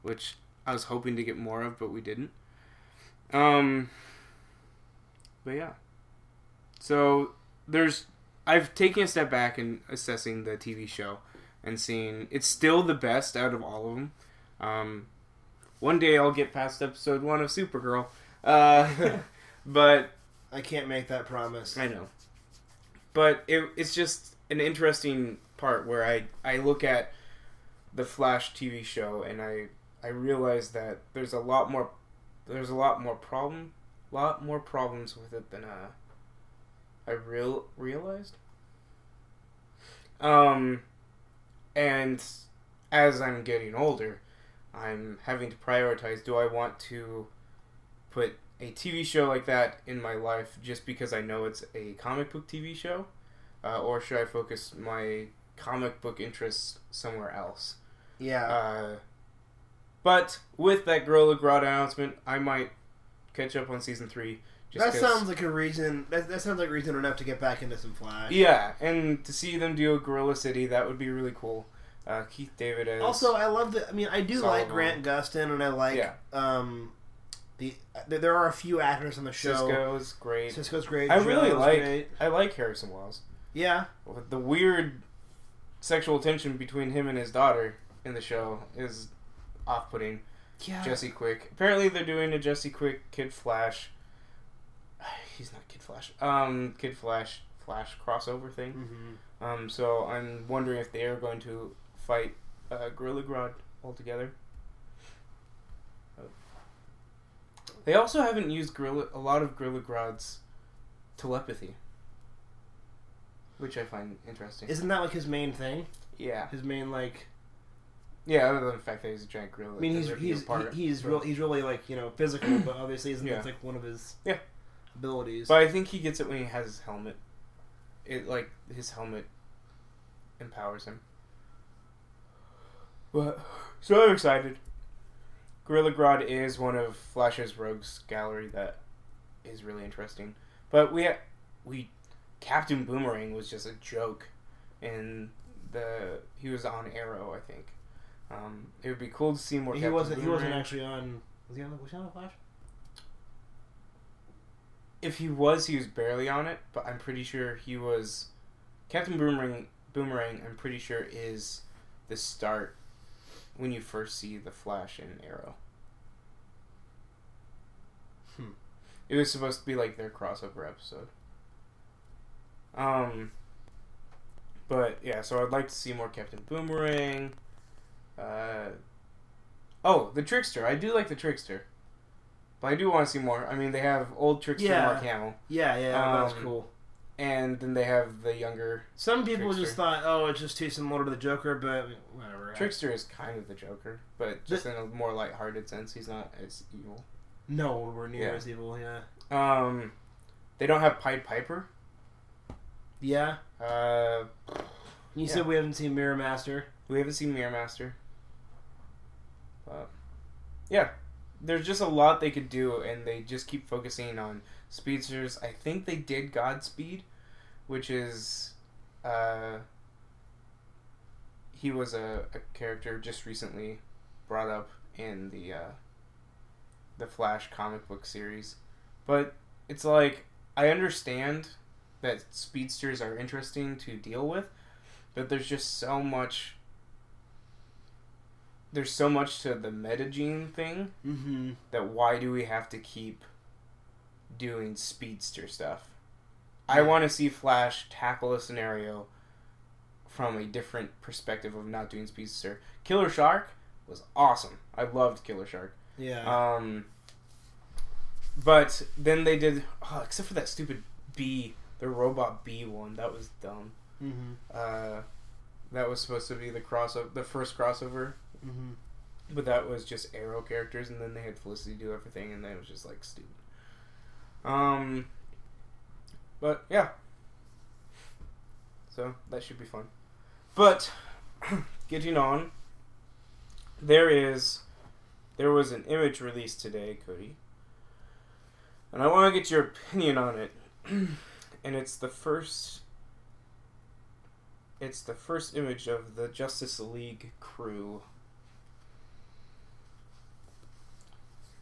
Speaker 1: which I was hoping to get more of, but we didn't. Um, but yeah. So there's, I've taken a step back in assessing the TV show and seeing it's still the best out of all of them. Um, one day I'll get past episode one of Supergirl. Uh, [LAUGHS] but
Speaker 2: I can't make that promise.
Speaker 1: I know. But it, it's just an interesting part where I, I look at the Flash TV show and I I realize that there's a lot more there's a lot more problem lot more problems with it than uh I real realized. Um and as I'm getting older, I'm having to prioritize do I want to put a TV show like that in my life just because I know it's a comic book TV show, uh, or should I focus my comic book interests somewhere else?
Speaker 2: Yeah.
Speaker 1: Uh, but with that Gorilla Grodd announcement, I might catch up on season three. Just
Speaker 2: that sounds like a reason. That, that sounds like reason enough to get back into some Flash.
Speaker 1: yeah, and to see them do a Gorilla City, that would be really cool. Uh, Keith David as
Speaker 2: Also, I love the. I mean, I do like. Grant Gustin, and I like
Speaker 1: Yeah.
Speaker 2: um, the. There are a few actors on the show.
Speaker 1: Cisco's great.
Speaker 2: Cisco's great.
Speaker 1: I really
Speaker 2: Joe's
Speaker 1: like
Speaker 2: great.
Speaker 1: I like Harrison Wells.
Speaker 2: Yeah.
Speaker 1: The weird sexual tension between him and his daughter in the show is off-putting.
Speaker 2: Yeah.
Speaker 1: Jesse Quick. Apparently, they're doing a Jesse Quick Kid Flash. [SIGHS] He's not Kid Flash. Um, Kid Flash Flash crossover thing.
Speaker 2: hmm
Speaker 1: Um, so I'm wondering if they are going to fight uh, Gorilla Grodd altogether. They also haven't used Gorilla a lot of Gorilla Grodd's telepathy, which I find interesting.
Speaker 2: Isn't that like his main thing?
Speaker 1: yeah,
Speaker 2: His main like.
Speaker 1: yeah. Other than the fact that he's a giant gorilla.
Speaker 2: I mean, he's he's he's real. He's really like you know physical, but obviously isn't
Speaker 1: Yeah.
Speaker 2: that like one of his
Speaker 1: Yeah.
Speaker 2: Abilities?
Speaker 1: But I think he gets it when he has his helmet. It like his helmet empowers him. But so I'm excited. Gorilla Grodd is one of Flash's rogues gallery that is really interesting. But we we Captain Boomerang was just a joke, and the he was on Arrow, I think. Um, it would be cool to see more.
Speaker 2: he
Speaker 1: Captain
Speaker 2: wasn't. He wasn't actually on. Was he on? the- Was he on the Flash?
Speaker 1: If he was, he was barely on it, but I'm pretty sure he was. Captain Boomerang, Boomerang, I'm pretty sure is the start when you first see the Flash and Arrow.
Speaker 2: Hmm.
Speaker 1: It was supposed to be like their crossover episode. Um, but yeah, so I'd like to see more Captain Boomerang. Uh, oh, the Trickster. I do like the Trickster. But I do want to see more. I mean, they have old Trickster
Speaker 2: Yeah.
Speaker 1: Mark Hamill
Speaker 2: Yeah, yeah, that's
Speaker 1: Um,
Speaker 2: cool.
Speaker 1: and then they have the younger
Speaker 2: Some people
Speaker 1: Trickster.
Speaker 2: just thought, oh, it's just too similar to the Joker, but whatever.
Speaker 1: Trickster is kind of the Joker, but just in a more light-hearted sense. He's not as evil.
Speaker 2: No, we're near
Speaker 1: Yeah.
Speaker 2: as evil. Yeah.
Speaker 1: Um, they don't have Pied Piper.
Speaker 2: Yeah.
Speaker 1: Uh,
Speaker 2: You
Speaker 1: Yeah.
Speaker 2: said we haven't seen Mirror Master.
Speaker 1: we haven't seen Mirror Master. But yeah, there's just a lot they could do, and they just keep focusing on speedsters. I think they did Godspeed, which is uh, he was a, a character just recently brought up in the uh, the Flash comic book series, but it's like I understand that speedsters are interesting to deal with, but there's just so much. There's so much to the metagene thing
Speaker 2: Mm-hmm.
Speaker 1: that why do we have to keep doing speedster stuff? I want to see Flash tackle a scenario from a different perspective of not doing speedster. Killer Shark was awesome. I loved Killer Shark.
Speaker 2: Yeah.
Speaker 1: Um, but then they did, oh, except for that stupid bee, the robot bee one. That was dumb.
Speaker 2: mm-hmm.
Speaker 1: Uh, that was supposed to be the crossover, the first crossover,
Speaker 2: Mm-hmm.
Speaker 1: but that was just Arrow characters, and then they had Felicity do everything, and then it was just like stupid. Um, but yeah, so that should be fun. But [CLEARS THROAT] getting on, there is, there was an image released today, Cody, and I want to get your opinion on it. [CLEARS THROAT] and it's the first. It's the first image of the Justice League crew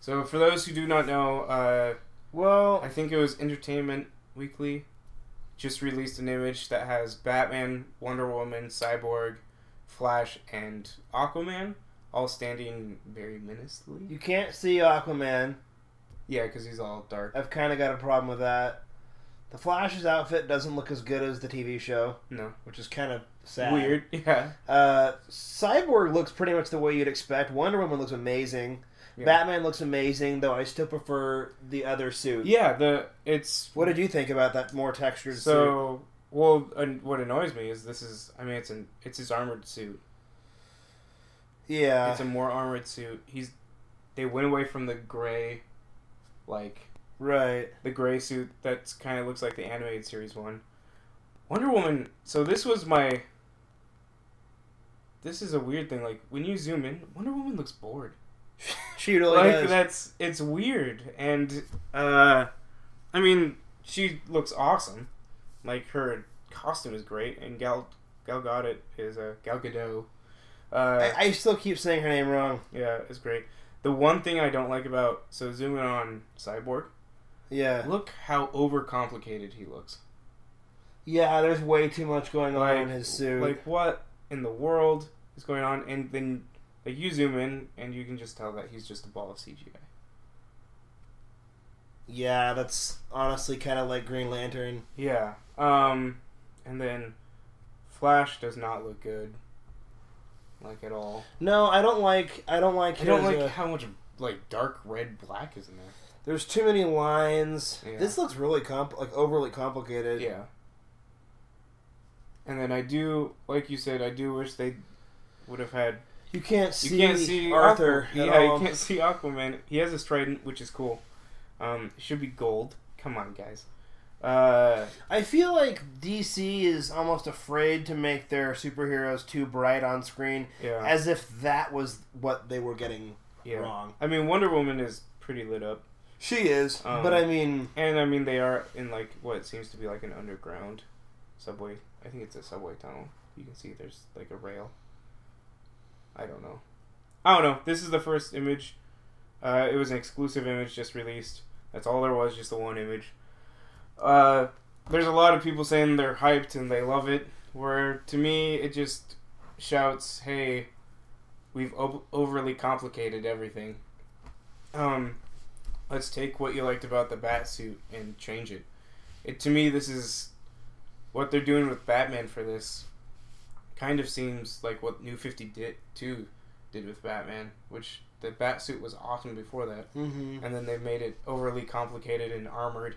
Speaker 1: So, for those who do not know, uh,
Speaker 2: Well,
Speaker 1: I think it was Entertainment Weekly just released an image that has Batman, Wonder Woman, Cyborg, Flash, and Aquaman all standing very menacingly.
Speaker 2: you can't see Aquaman.
Speaker 1: Yeah, because he's all dark.
Speaker 2: I've kind of got a problem with that. The Flash's outfit doesn't look as good as the TV show,
Speaker 1: No,
Speaker 2: which is kind of sad.
Speaker 1: weird. [LAUGHS] Yeah,
Speaker 2: Uh, Cyborg looks pretty much the way you'd expect. Wonder Woman looks amazing.
Speaker 1: Yeah.
Speaker 2: Batman looks amazing, though I still prefer the other suit.
Speaker 1: yeah. The it's
Speaker 2: What did you think about that more textured suit?
Speaker 1: so well. And what annoys me is this is. I mean, it's an it's his armored suit.
Speaker 2: Yeah,
Speaker 1: It's a more armored suit. He's they went away from the gray, like
Speaker 2: right.
Speaker 1: the gray suit that's kind of looks like the animated series one. Wonder Woman. So this was my. This is a weird thing. Like when you zoom in, Wonder Woman looks bored.
Speaker 2: She really
Speaker 1: like
Speaker 2: does.
Speaker 1: that's it's weird, and uh, I mean she looks awesome. Like her costume is great, and Gal Gal Gadot is a uh, Gal Gadot. Uh,
Speaker 2: I, I still keep saying her name wrong.
Speaker 1: yeah, it's great. The one thing I don't like about so zooming on Cyborg,
Speaker 2: Yeah,
Speaker 1: look how overcomplicated he looks.
Speaker 2: yeah. There's way too much going on in his suit.
Speaker 1: like what in the world is going on and then like you zoom in and you can just tell that he's just a ball of cgi
Speaker 2: yeah, that's honestly kind of like Green Lantern.
Speaker 1: yeah um and then flash does not look good like at all
Speaker 2: No, I don't like. I don't like.
Speaker 1: i don't like
Speaker 2: uh,
Speaker 1: how much like dark red black is in there
Speaker 2: There's too many lines.
Speaker 1: Yeah.
Speaker 2: This looks really comp like overly complicated.
Speaker 1: yeah and then i do like you said i do wish they would have had
Speaker 2: You can't see, you
Speaker 1: can't see
Speaker 2: Arthur.
Speaker 1: Aqu- yeah
Speaker 2: all.
Speaker 1: you can't see aquaman he has a trident which is cool um should be gold come on guys uh
Speaker 2: I feel like DC is almost afraid to make their superheroes too bright on screen,
Speaker 1: yeah
Speaker 2: as if that was what they were getting
Speaker 1: yeah
Speaker 2: wrong.
Speaker 1: I mean, Wonder Woman is pretty lit up,
Speaker 2: She is,
Speaker 1: Um,
Speaker 2: but I mean,
Speaker 1: and I mean they are in like what seems to be like an underground subway. I think it's a subway tunnel. You can see there's like a rail. I don't know. I don't know. This is the first image. Uh, it was an exclusive image just released. That's all there was, just the one image. Uh, there's a lot of people saying they're hyped and they love it. Where to me, it just shouts, "Hey, we've o- overly complicated everything." Um, let's take what you liked about the bat suit and change it. It to me, this is what they're doing with Batman for this. Kind of seems like what New Fifty did too did with Batman, which the bat suit was awesome before that
Speaker 2: mhm.
Speaker 1: and then they made it overly complicated and armored,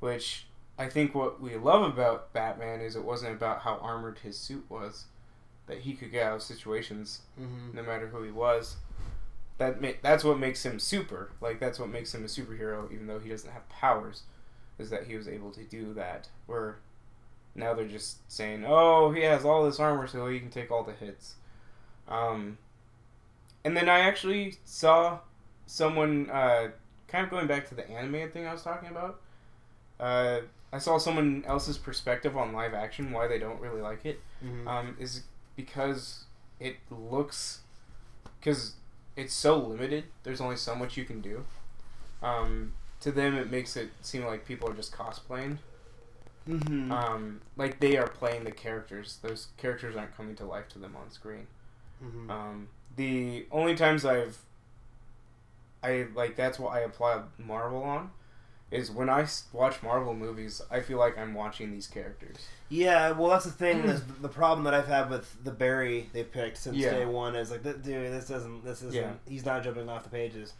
Speaker 1: which I think what we love about Batman is it wasn't about how armored his suit was, that he could get out of situations
Speaker 2: Mhm.
Speaker 1: no matter who he was. That ma- that's what makes him super. Like that's what makes him a superhero, even though he doesn't have powers. is that he was able to do that. Where now they're just saying, "Oh, he has all this armor, so he can take all the hits." Um, and then I actually saw someone uh, kind of going back to the anime thing I was talking about. Uh, I saw someone else's perspective on live action why they don't really like it.
Speaker 2: Mhm.
Speaker 1: Um, is because it looks because it's so limited. There's only so much you can do. Um, to them, it makes it seem like people are just cosplaying.
Speaker 2: Mhm.
Speaker 1: Um, like they are playing the characters. Those characters aren't coming to life to them on screen.
Speaker 2: Mhm.
Speaker 1: Um, the only times I've, I like that's what I applaud Marvel on, is when I watch Marvel movies, I feel like I'm watching these characters.
Speaker 2: Yeah, well, that's the thing. is the problem that I've had with the Barry they picked since
Speaker 1: Yeah.
Speaker 2: day one is like, dude, this doesn't, this isn't.
Speaker 1: Yeah.
Speaker 2: He's not jumping off the pages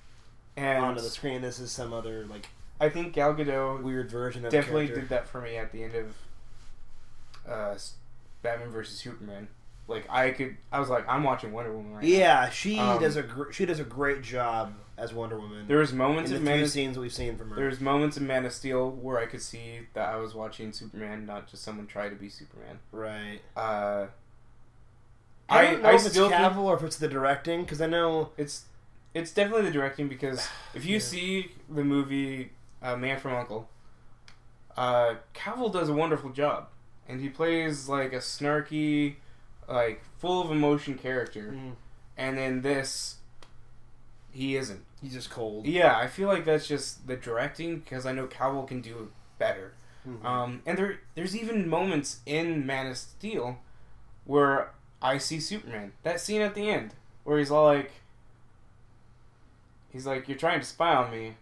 Speaker 1: And
Speaker 2: onto the screen. This is some other like
Speaker 1: I think Gal Gadot
Speaker 2: weird version of
Speaker 1: definitely
Speaker 2: the
Speaker 1: did that for me at the end of uh, Batman versus Superman. Like I could, I was like, I'm watching Wonder Woman right now.
Speaker 2: Yeah, she
Speaker 1: Um,
Speaker 2: does a gr- she does a great job as Wonder Woman.
Speaker 1: There was moments
Speaker 2: the
Speaker 1: of
Speaker 2: few
Speaker 1: Man of,
Speaker 2: scenes we've seen from her.
Speaker 1: there was moments in Man of Steel where I could see that I was watching Superman, not just someone try to be Superman.
Speaker 2: right.
Speaker 1: Uh,
Speaker 2: I don't know
Speaker 1: I
Speaker 2: if it's
Speaker 1: still think-
Speaker 2: Cavill or if it's the directing because I know.
Speaker 1: It's it's definitely the directing because [SIGHS] if you
Speaker 2: Yeah.
Speaker 1: see the movie uh, Man from Uncle, uh, Cavill does a wonderful job, and he plays like a snarky, like full of emotion character,
Speaker 2: Mm,
Speaker 1: and then this, he isn't.
Speaker 2: he's just cold.
Speaker 1: Yeah, I feel like that's just the directing because I know Cavill can do it better.
Speaker 2: Mhm.
Speaker 1: Um, and there there's even moments in Man of Steel where I see Superman. That scene at the end where he's all like, he's like, "You're trying to spy on me,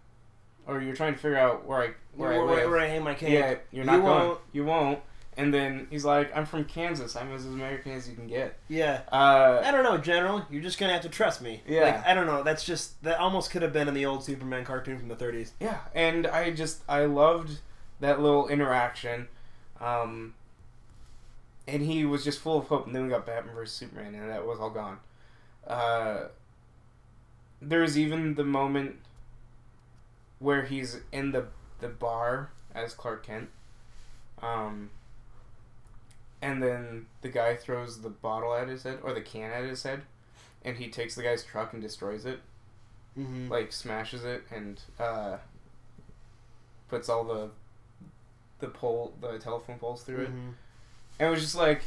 Speaker 1: or you're trying to figure out where I where,
Speaker 2: where,
Speaker 1: I
Speaker 2: where,
Speaker 1: live.
Speaker 2: where I hang my cape.
Speaker 1: yeah, you're not
Speaker 2: You
Speaker 1: going.
Speaker 2: won't.
Speaker 1: You won't." And then he's like, "I'm from Kansas. I'm as American as you can get."
Speaker 2: Yeah.
Speaker 1: Uh,
Speaker 2: I don't know, General. You're just gonna have to trust me.
Speaker 1: Yeah.
Speaker 2: Like, I don't know. That's just that almost could have been in the old Superman cartoon from the 30s.
Speaker 1: Yeah, and I just I loved that little interaction. Um, and he was just full of hope, and then we got Batman vs Superman, and that was all gone. Uh, there's even the moment where he's in the the bar as Clark Kent. Um, and then the guy throws the bottle at his head or the can at his head, and he takes the guy's truck and destroys it
Speaker 2: Mm-hmm.
Speaker 1: like smashes it and uh, puts all the the pole the telephone poles through it.
Speaker 2: Mm-hmm.
Speaker 1: And it was just like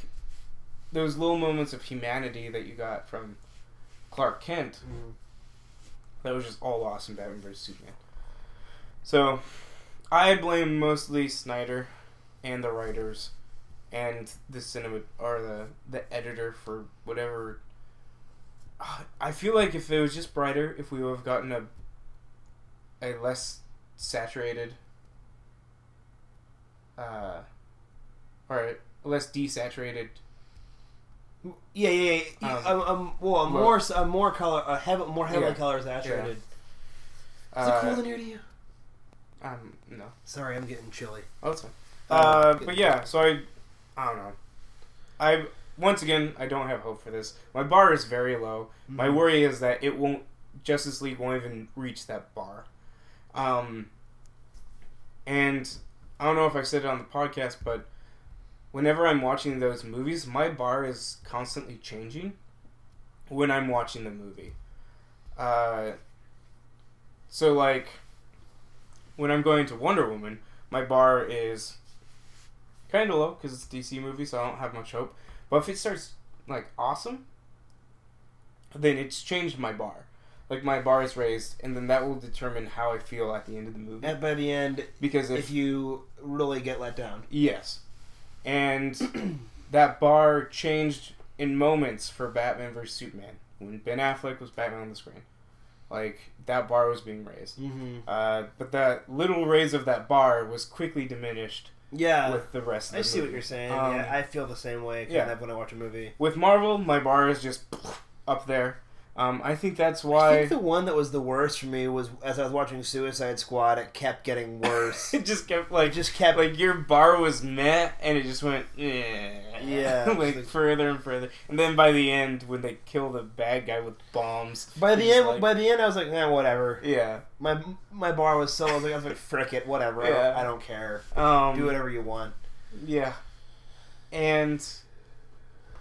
Speaker 1: those little moments of humanity that you got from Clark Kent.
Speaker 2: Mhm. That
Speaker 1: was just all lost in Batman vs Superman. So I blame mostly Snyder and the writers and the cinema or the the editor for whatever. Ah, I feel like if it was just brighter, if we would have gotten a a less saturated, uh, or a less desaturated.
Speaker 2: Yeah, yeah, yeah. yeah.
Speaker 1: Um,
Speaker 2: Um, um, well, a more, a more color, a heavy, more heavily
Speaker 1: Yeah.
Speaker 2: color saturated. Is
Speaker 1: Uh,
Speaker 2: it cold in here to you?
Speaker 1: Um, no.
Speaker 2: Sorry, I'm getting chilly.
Speaker 1: Oh, that's fine.
Speaker 2: Uh,
Speaker 1: Uh, but yeah, so I, I don't know. I once again I don't have hope for this. My bar is very low. My
Speaker 2: Mhm.
Speaker 1: worry is that it won't. Justice League won't even reach that bar. Um, and I don't know if I've said it on the podcast, but whenever I'm watching those movies, my bar is constantly changing when I'm watching the movie. Uh, so like when I'm going to Wonder Woman, my bar is kind of low because it's a DC movie, so I don't have much hope. But if it starts like awesome, then it's changed my bar. Like my bar is raised, and then that will determine how I feel at the end of the movie.
Speaker 2: And by the end,
Speaker 1: Because if,
Speaker 2: if you really get let down,
Speaker 1: yes, and [CLEARS THROAT] that bar changed in moments for Batman vs Superman when Ben Affleck was Batman on the screen. Like that bar was being raised.
Speaker 2: mm-hmm.
Speaker 1: Uh, but that little raise of that bar was quickly diminished
Speaker 2: yeah,
Speaker 1: with the rest of the
Speaker 2: I see what you're saying.
Speaker 1: Um,
Speaker 2: yeah, I feel the same way kind
Speaker 1: yeah.
Speaker 2: of when I watch a movie.
Speaker 1: With Marvel, my bar is just up there. Um, I think that's why.
Speaker 2: I think the one that was the worst for me was as I was watching Suicide Squad. It kept getting worse. [LAUGHS]
Speaker 1: it just kept
Speaker 2: it
Speaker 1: like
Speaker 2: just kept
Speaker 1: like your bar was met and it just went yeah
Speaker 2: Yeah, [LAUGHS]
Speaker 1: like
Speaker 2: like-
Speaker 1: further and further and then by the end when they kill the bad guy with bombs
Speaker 2: by the end.
Speaker 1: like-
Speaker 2: by the end, I was like, eh, whatever.
Speaker 1: yeah
Speaker 2: My my bar was so I was like, I was like, frick it, whatever. I, don't, I don't care.
Speaker 1: um
Speaker 2: Do whatever you want.
Speaker 1: yeah and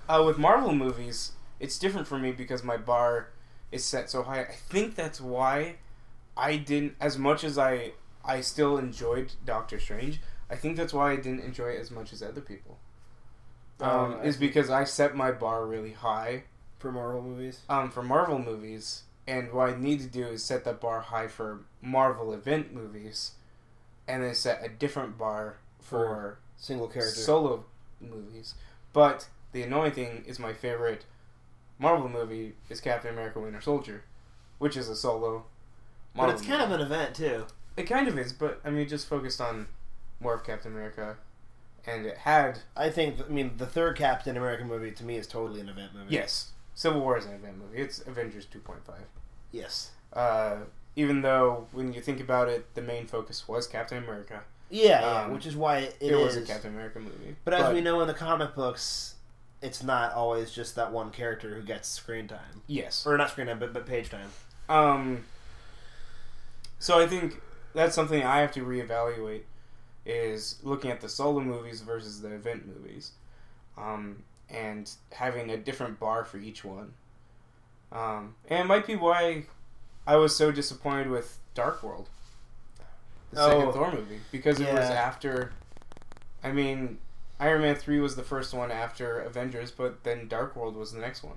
Speaker 1: uh, with Marvel movies it's different for me because my bar is set so high. I think that's why I didn't as much as I I still enjoyed Doctor Strange I think that's why I didn't enjoy it as much as other people. Um,
Speaker 2: Oh,
Speaker 1: is because I set my bar really high.
Speaker 2: For Marvel movies,
Speaker 1: um, for Marvel movies, and what I need to do is set that bar high for Marvel event movies, and then set a different bar for
Speaker 2: single character.
Speaker 1: solo movies. But the annoying thing is my favorite Marvel movie is Captain America: Winter Soldier, which is a solo.
Speaker 2: but it's kind of an event too.
Speaker 1: it kind of is, but I mean, just focused on more of Captain America, and it had
Speaker 2: I think. I mean, the third Captain America movie to me is totally an event movie.
Speaker 1: yes, Civil War is an event movie. It's Avengers two point five.
Speaker 2: Yes.
Speaker 1: Uh, even though when you think about it, the main focus was Captain America.
Speaker 2: Yeah, yeah,
Speaker 1: Um,
Speaker 2: which is why it,
Speaker 1: It,
Speaker 2: it
Speaker 1: was a Captain America movie.
Speaker 2: But as we know in the comic books, it's not always just that one character who gets screen time,
Speaker 1: yes.
Speaker 2: or not screen time, but but page time.
Speaker 1: Um. So I think that's something I have to reevaluate is looking at the solo movies versus the event movies, um, and having a different bar for each one. Um, and it might be why I was so disappointed with Dark World, the
Speaker 2: Oh.
Speaker 1: second Thor movie, because it was after. I mean, Iron Man three was the first one after Avengers, but then Dark World was the next one.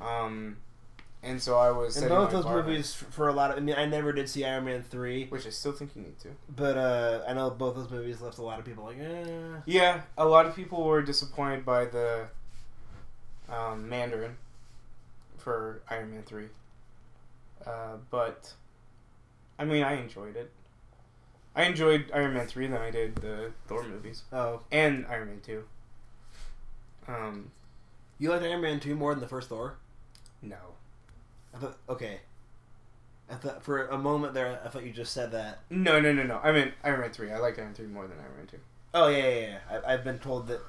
Speaker 1: Um, and so I was
Speaker 2: And both those movies, for a lot of, I mean, I never did see Iron Man three,
Speaker 1: Which I still think you need to.
Speaker 2: but uh, I know both those movies left a lot of people like, eh.
Speaker 1: Yeah, a lot of people were disappointed by the um, Mandarin for Iron Man 3. Uh, but, I mean, I enjoyed it. I enjoyed Iron Man 3 than I did the Thor movies.
Speaker 2: Oh,
Speaker 1: And Iron Man 2. Um,
Speaker 2: you liked Iron Man two more than the first Thor?
Speaker 1: no.
Speaker 2: I thought okay. I thought for a moment there, I thought you just said that.
Speaker 1: No, no, no, no. I mean, Iron Man 3. I liked Iron Man 3 more than Iron Man 2.
Speaker 2: Oh yeah, yeah, yeah. I, I've been told that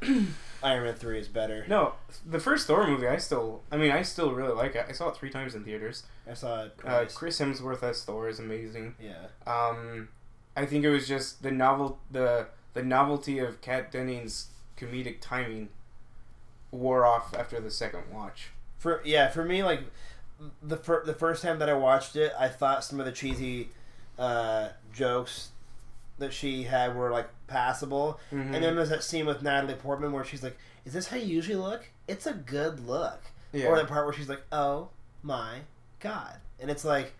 Speaker 2: [CLEARS THROAT] Iron Man three is better.
Speaker 1: No, the first Thor movie, I still, I mean, I still really like it. I saw it three times in theaters.
Speaker 2: I saw it.
Speaker 1: Uh, Chris Hemsworth as Thor is amazing.
Speaker 2: yeah.
Speaker 1: Um, I think it was just the novel the the novelty of Kat Dennings' comedic timing wore off after the second watch.
Speaker 2: For yeah, for me, like the fir- the first time that I watched it, I thought some of the cheesy uh, jokes that she had were like passable.
Speaker 1: Mhm.
Speaker 2: And then there's that scene with Natalie Portman where she's like, "Is this how you usually look? It's a good look."
Speaker 1: yeah,
Speaker 2: Or the part where she's like, "Oh my god," and it's like,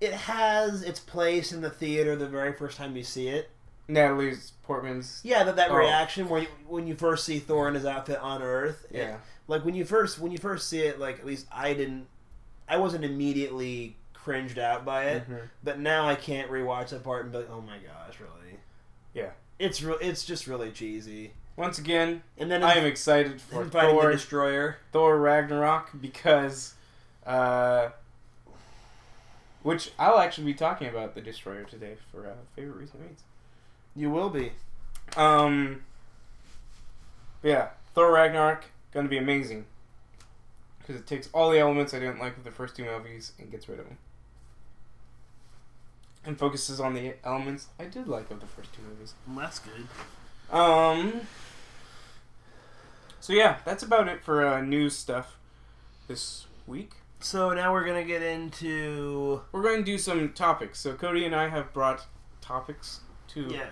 Speaker 2: it has its place in the theater the very first time you see it.
Speaker 1: Natalie Portman's
Speaker 2: Yeah, that that
Speaker 1: Oh.
Speaker 2: reaction where you, when you first see Thor in his outfit on Earth. it-
Speaker 1: yeah
Speaker 2: like when you first when you first see it, like at least I didn't, I wasn't immediately cringed out by it.
Speaker 1: Mhm.
Speaker 2: But now I can't rewatch that part and be like, oh my gosh, really?
Speaker 1: Yeah.
Speaker 2: It's real. It's just really cheesy.
Speaker 1: Once again,
Speaker 2: And then
Speaker 1: I am excited for
Speaker 2: fighting the
Speaker 1: Thor
Speaker 2: destroyer.
Speaker 1: Thor Ragnarok because, uh, which I'll actually be talking about the Destroyer today for uh, favorite recent reads.
Speaker 2: You will be.
Speaker 1: Um, yeah, Thor Ragnarok gonna be amazing because it takes all the elements I didn't like with the first two movies and gets rid of them, and focuses on the elements I did like of the first two movies.
Speaker 2: that's good.
Speaker 1: Um, so yeah, that's about it for uh, news stuff this week.
Speaker 2: So now we're gonna get into
Speaker 1: We're going to do some topics. So Cody and I have brought topics to
Speaker 2: yeah.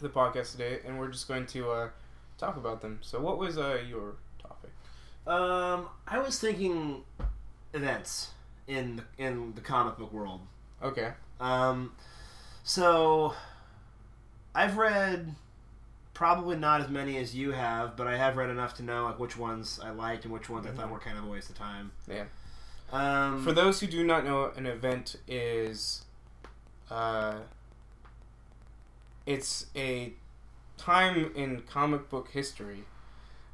Speaker 1: the podcast today, and we're just going to uh, talk about them. So what was uh, your topic?
Speaker 2: Um, I was thinking events in the, in the comic book world.
Speaker 1: Okay.
Speaker 2: Um, so I've read probably not as many as you have, but I have read enough to know like which ones I liked and which ones I thought
Speaker 1: Mhm.
Speaker 2: were kind of a waste of time.
Speaker 1: Yeah.
Speaker 2: Um,
Speaker 1: For those who do not know, an event is, uh, it's a time in comic book history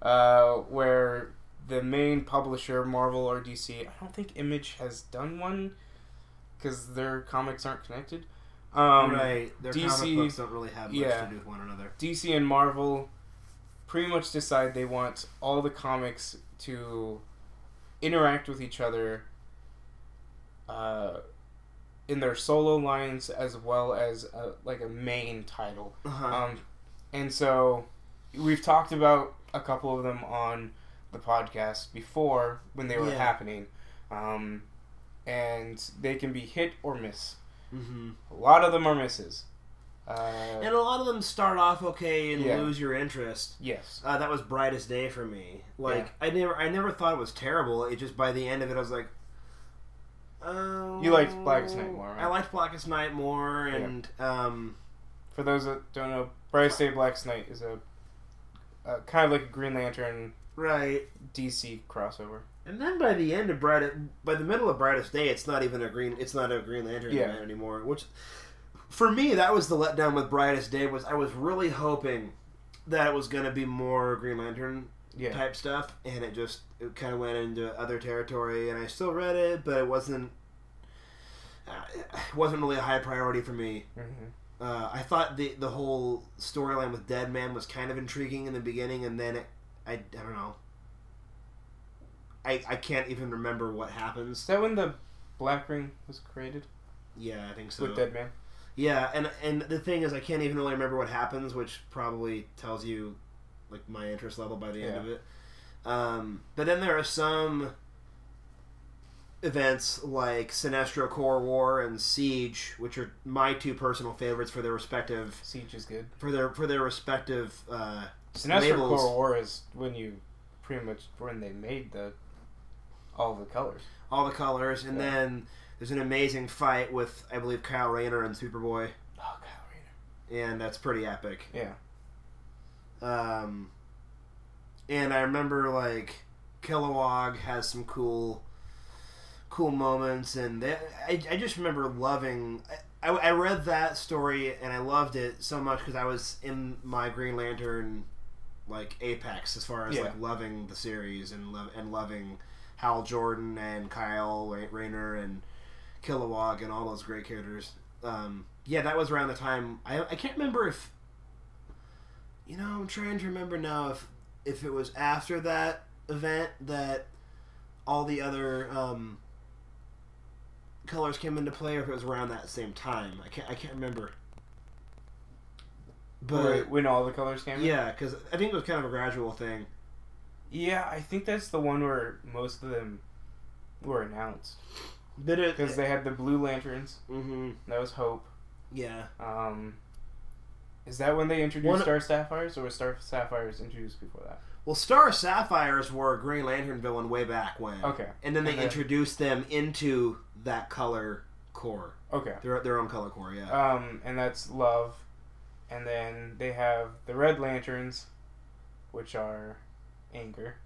Speaker 1: uh, where the main publisher, Marvel or DC. I don't think Image has done one because their comics aren't connected. Um,
Speaker 2: right. Their
Speaker 1: DC
Speaker 2: comic books don't really have much
Speaker 1: yeah.
Speaker 2: to do with one another.
Speaker 1: DC and Marvel pretty much decide they want all the comics to interact with each other uh, in their solo lines as well as a, like a main title.
Speaker 2: Uh-huh.
Speaker 1: Um, and so we've talked about a couple of them on the podcast before when they were
Speaker 2: Yeah.
Speaker 1: happening. Um, and they can be hit or miss.
Speaker 2: hmm
Speaker 1: A lot of them are misses. Uh,
Speaker 2: And a lot of them start off okay and
Speaker 1: Yeah.
Speaker 2: lose your interest.
Speaker 1: yes.
Speaker 2: Uh, that was brightest day for me. Like
Speaker 1: Yeah.
Speaker 2: I never, I never thought it was terrible. It just by the end of it, I was like, oh.
Speaker 1: You liked Blackest Night more, right?
Speaker 2: I liked Blackest Night more, and um,
Speaker 1: For those that don't know, Brightest Day Blackest Night is a, a kind of like a Green Lantern
Speaker 2: right.
Speaker 1: DC crossover.
Speaker 2: And then by the end of bright, by the middle of brightest day, it's not even a green. It's not a Green Lantern
Speaker 1: Yeah.
Speaker 2: event anymore. Which, for me, that was the letdown with brightest day. Was I was really hoping that it was going to be more Green Lantern
Speaker 1: Yeah.
Speaker 2: type stuff, and it just it kind of went into other territory. And I still read it, but it wasn't. Uh, it wasn't really a high priority for me.
Speaker 1: hmm
Speaker 2: Uh, I thought the the whole storyline with Dead Man was kind of intriguing in the beginning, and then it, I I don't know. I I can't even remember what happens.
Speaker 1: that when the Black Ring was created
Speaker 2: Yeah, I think so.
Speaker 1: with Dead Man?
Speaker 2: Yeah, and and the thing is, I can't even really remember what happens, which probably tells you like my interest level by the end of it. Um, but then there are some events like Sinestro Corps War and Siege, which are my two personal favorites for their respective
Speaker 1: Siege is good.
Speaker 2: for their for their respective. Uh,
Speaker 1: Sinestro
Speaker 2: Labels.
Speaker 1: Corps War is when you pretty much when they made the all the colors.
Speaker 2: all the colors, and
Speaker 1: Yeah.
Speaker 2: then there's an amazing fight with I believe Kyle Rayner and Superboy,
Speaker 1: Oh, Kyle Rayner.
Speaker 2: and that's pretty epic.
Speaker 1: Yeah.
Speaker 2: Um, and I remember like Kilowog has some cool, cool moments, and they, I, I just remember loving. I, I read that story and I loved it so much because I was in my Green Lantern like apex as far as
Speaker 1: Yeah.
Speaker 2: like loving the series and love and loving Hal Jordan and Kyle Rayner and Kilowog and all those great characters. Um, yeah, that was around the time. I, I can't remember if you know, I'm trying to remember now if if it was after that event that all the other um, colors came into play, or if it was around that same time. I can't I can't remember. But
Speaker 1: Right, when all the colors came.
Speaker 2: yeah, because I think it was kind of a gradual thing.
Speaker 1: Yeah, I think that's the one where most of them were announced because they had the Blue Lanterns.
Speaker 2: hmm
Speaker 1: That was Hope.
Speaker 2: yeah,
Speaker 1: Um, is that when they introduced
Speaker 2: One-
Speaker 1: Star Sapphires, or was Star Sapphires introduced before that?
Speaker 2: well, Star Sapphires were a Green Lantern villain way back when.
Speaker 1: Okay.
Speaker 2: and then they
Speaker 1: And then-
Speaker 2: introduced them into that color corps,
Speaker 1: Okay.
Speaker 2: their their own color corps. Yeah.
Speaker 1: Um, and that's Love, and then they have the Red Lanterns, which are Anger.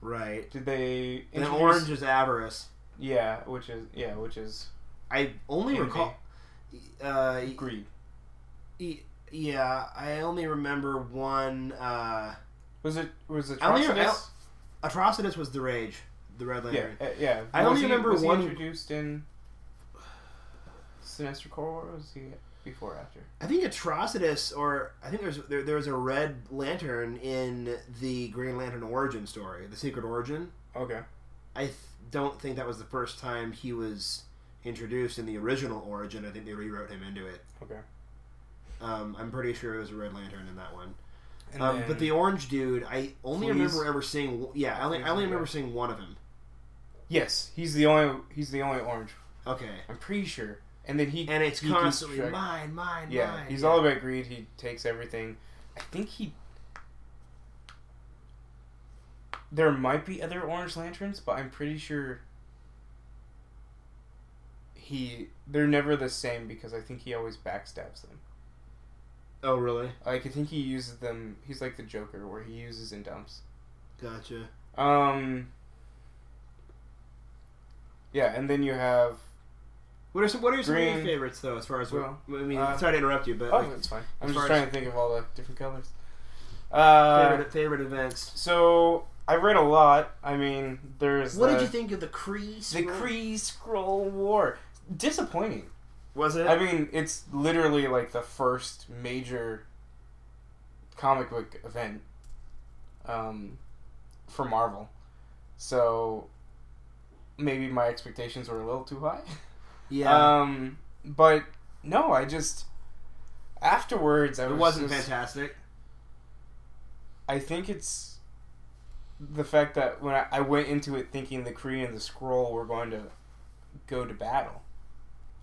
Speaker 2: Right.
Speaker 1: Did they?
Speaker 2: And orange is avarice.
Speaker 1: Yeah, which is yeah, which is
Speaker 2: I only recall. Uh,
Speaker 1: greed.
Speaker 2: y- yeah, I only remember one. Uh,
Speaker 1: Was it was it
Speaker 2: I only-
Speaker 1: Atrocitus?
Speaker 2: Atrocitus was the rage, the Red
Speaker 1: Yeah,
Speaker 2: Lantern.
Speaker 1: uh, yeah.
Speaker 2: I
Speaker 1: Was
Speaker 2: only
Speaker 1: he-
Speaker 2: remember
Speaker 1: was he
Speaker 2: one-
Speaker 1: introduced in Sinestro Corps, or was he before or after?
Speaker 2: I think Atrocitus, or I think there's there, there's a Red Lantern in the Green Lantern origin story, the Secret Origin.
Speaker 1: Okay.
Speaker 2: I th- don't think that was the first time he was introduced in the original origin. I think they rewrote him into it.
Speaker 1: Okay.
Speaker 2: Um, I'm pretty sure it was a Red Lantern in that one.
Speaker 1: And
Speaker 2: Um,
Speaker 1: then-
Speaker 2: but the orange dude, I only
Speaker 1: Fleas.
Speaker 2: remember ever seeing. Yeah, I only, I only remember seeing one of him.
Speaker 1: yes, he's the only he's the only orange.
Speaker 2: Okay,
Speaker 1: I'm pretty sure. And then he
Speaker 2: and it's
Speaker 1: he
Speaker 2: constantly
Speaker 1: track-
Speaker 2: mine, mine,
Speaker 1: Yeah,
Speaker 2: mine.
Speaker 1: he's
Speaker 2: yeah.
Speaker 1: all about greed. He takes everything. I think he. There might be other orange lanterns, but I'm pretty sure. He, they're never the same because I think he always backstabs them.
Speaker 2: Oh, really?
Speaker 1: Like I think he uses them. He's like the Joker, where he uses and dumps.
Speaker 2: Gotcha.
Speaker 1: Um. Yeah, and then you have.
Speaker 2: What are some What are some of your
Speaker 1: Green.
Speaker 2: favorites though? As far as
Speaker 1: Well,
Speaker 2: I mean,
Speaker 1: uh,
Speaker 2: sorry to interrupt you, but
Speaker 1: Oh,
Speaker 2: like,
Speaker 1: that's fine. I'm just trying to think of all the different colors. Uh,
Speaker 2: favorite favorite events.
Speaker 1: So I read a lot. I mean, there's
Speaker 2: What
Speaker 1: the,
Speaker 2: did you think of the Kree?
Speaker 1: The? Kree Skrull War. Disappointing.
Speaker 2: was it?
Speaker 1: I mean, it's literally like the first major comic book event um, for Marvel. So maybe my expectations were a little too high.
Speaker 2: yeah, [LAUGHS]
Speaker 1: Um, but no, I just afterwards I
Speaker 2: it
Speaker 1: was
Speaker 2: wasn't
Speaker 1: just-
Speaker 2: fantastic.
Speaker 1: I think it's the fact that when I, I went into it thinking the Kree and the Skrull were going to go to battle.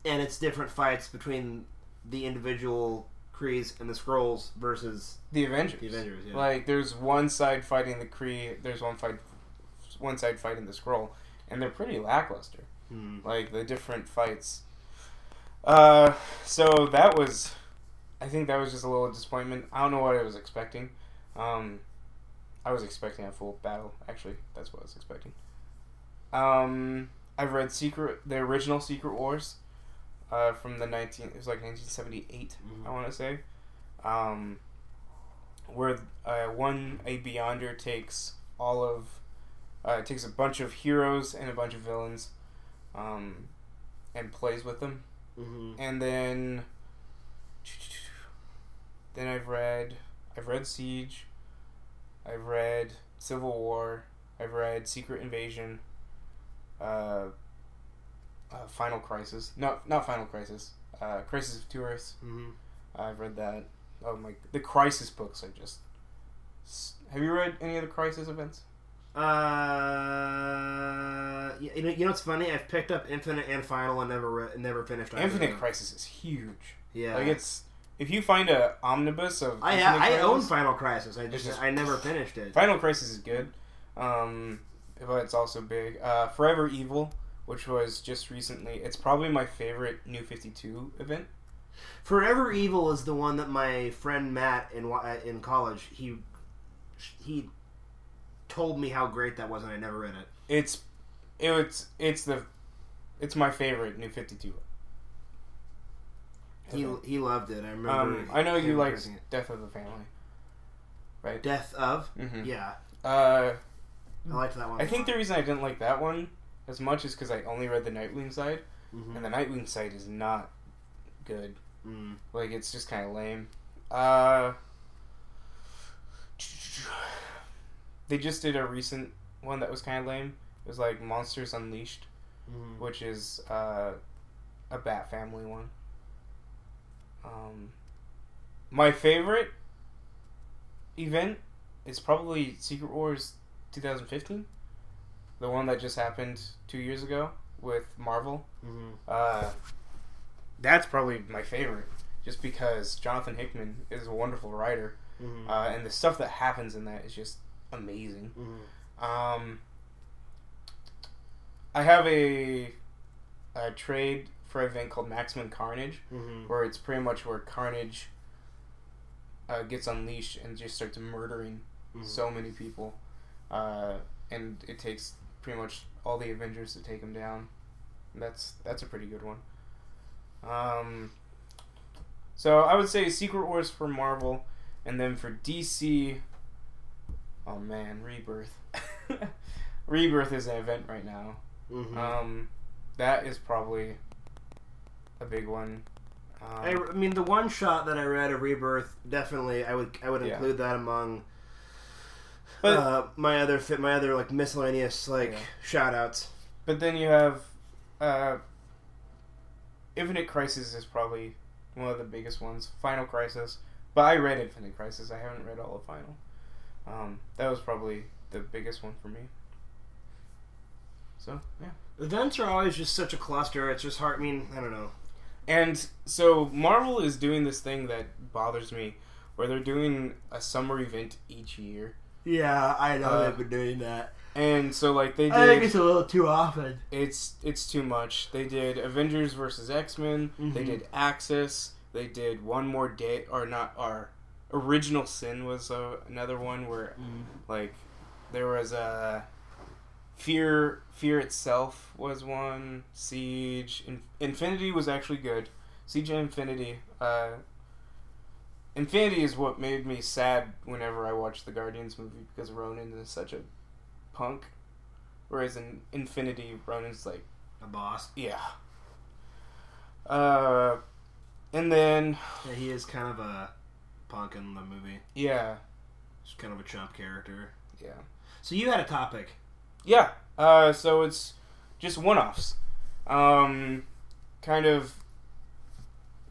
Speaker 2: And it's different fights between the individual Krees and the Skrulls versus
Speaker 1: The Avengers.
Speaker 2: the Avengers. Yeah.
Speaker 1: Like there's one side fighting the Kree, there's one fight one side fighting the Skrull, and they're pretty lackluster.
Speaker 2: Hmm.
Speaker 1: Like the different fights. Uh so that was I think that was just a little disappointment. I don't know what I was expecting. Um I was expecting a full battle, actually. That's what I was expecting. Um I've read Secret the original Secret Wars uh from the 19 it was like 1978.
Speaker 2: Mhm.
Speaker 1: I want to say, um, where uh, one a Beyonder takes all of uh, takes a bunch of heroes and a bunch of villains, um, and plays with them,
Speaker 2: Mhm.
Speaker 1: and then then I've read I've read Siege, I've read Civil War, I've read Secret Invasion, uh, uh, Final Crisis, no, not Final Crisis, uh, Crisis of Two Earths.
Speaker 2: Mhm.
Speaker 1: I've read that. Oh my, the Crisis books are just. Have you read any of the Crisis events?
Speaker 2: Uh, you know, you know what's funny? I've picked up Infinite and Final and never re- never finished. either
Speaker 1: Infinite
Speaker 2: them.
Speaker 1: Crisis is huge.
Speaker 2: Yeah,
Speaker 1: Like it's if you find a omnibus of
Speaker 2: I
Speaker 1: Infinite
Speaker 2: I own Final Crisis. I just,
Speaker 1: just-
Speaker 2: I never finished it.
Speaker 1: Final Crisis is good, um, but it's also big. Uh, Forever Evil, which was just recently, it's probably my favorite New Fifty Two event.
Speaker 2: Forever Evil is the one that my friend Matt in in college he he told me how great that was, and I never read it.
Speaker 1: It's it's it's the it's my favorite New Fifty Two.
Speaker 2: He he loved it. I remember.
Speaker 1: Um, I know you like
Speaker 2: it.
Speaker 1: Death of the Family, right?
Speaker 2: Death of.
Speaker 1: hmm
Speaker 2: Yeah,
Speaker 1: Uh,
Speaker 2: I liked that one.
Speaker 1: I think the reason I didn't like that one as much is because I only read the Nightwing side,
Speaker 2: hmm
Speaker 1: and the Nightwing side is not good.
Speaker 2: mm.
Speaker 1: Like it's just kind of lame. Uh, they just did a recent one that was kind of lame. It was like Monsters Unleashed,
Speaker 2: Mhm.
Speaker 1: which is uh, a Bat Family one. Um, my favorite event is probably Secret Wars 2015, the one that just happened two years ago with Marvel.
Speaker 2: Mhm.
Speaker 1: Uh, that's probably my favorite, just because Jonathan Hickman is a wonderful writer,
Speaker 2: Mhm.
Speaker 1: uh, and the stuff that happens in that is just amazing.
Speaker 2: Mhm.
Speaker 1: Um, I have a, a trade for an event called Maximum Carnage,
Speaker 2: Mhm.
Speaker 1: where it's pretty much where Carnage uh, gets unleashed and just starts murdering
Speaker 2: Mhm.
Speaker 1: so many people, uh, and it takes pretty much all the Avengers to take him down. That's that's a pretty good one. Um, so I would say Secret Wars for Marvel, and then for DC. Oh man, Rebirth. [LAUGHS] Rebirth is an event right now.
Speaker 2: Mhm.
Speaker 1: Um, that is probably a big one. Um,
Speaker 2: I, I mean, the one shot that I read of Rebirth definitely I would I would
Speaker 1: Yeah.
Speaker 2: include that among
Speaker 1: But-
Speaker 2: uh, my other fit my other like miscellaneous like
Speaker 1: Yeah.
Speaker 2: shout outs.
Speaker 1: But then you have uh, Infinite Crisis is probably one of the biggest ones. Final Crisis, but I read Infinite Crisis. I haven't read all of Final. Um, that was probably the biggest one for me. So yeah,
Speaker 2: Events are always just such a cluster. It's just hard. I mean, I don't know.
Speaker 1: And so Marvel is doing this thing that bothers me, where they're doing a summer event each year,
Speaker 2: Yeah, I know
Speaker 1: Uh,
Speaker 2: they've been doing that.
Speaker 1: and so like they
Speaker 2: I think it's a little too often.
Speaker 1: It's it's too much. They did Avengers versus X Men. They did Axis. They did one more day or not. Our original Sin was uh, another one where like there was a fear. Fear itself was one. Siege. In- Infinity was actually good. Siege and Infinity. Uh, Infinity is what made me sad whenever I watched the Guardians movie because Ronan is such a punk, whereas in Infinity, Ronan's like
Speaker 2: A boss.
Speaker 1: yeah. Uh, and then
Speaker 2: Yeah, he is kind of a punk in the movie.
Speaker 1: yeah,
Speaker 2: He's kind of a chump character.
Speaker 1: yeah,
Speaker 2: So you had a topic.
Speaker 1: Yeah. Uh, so it's just one-offs, um, kind of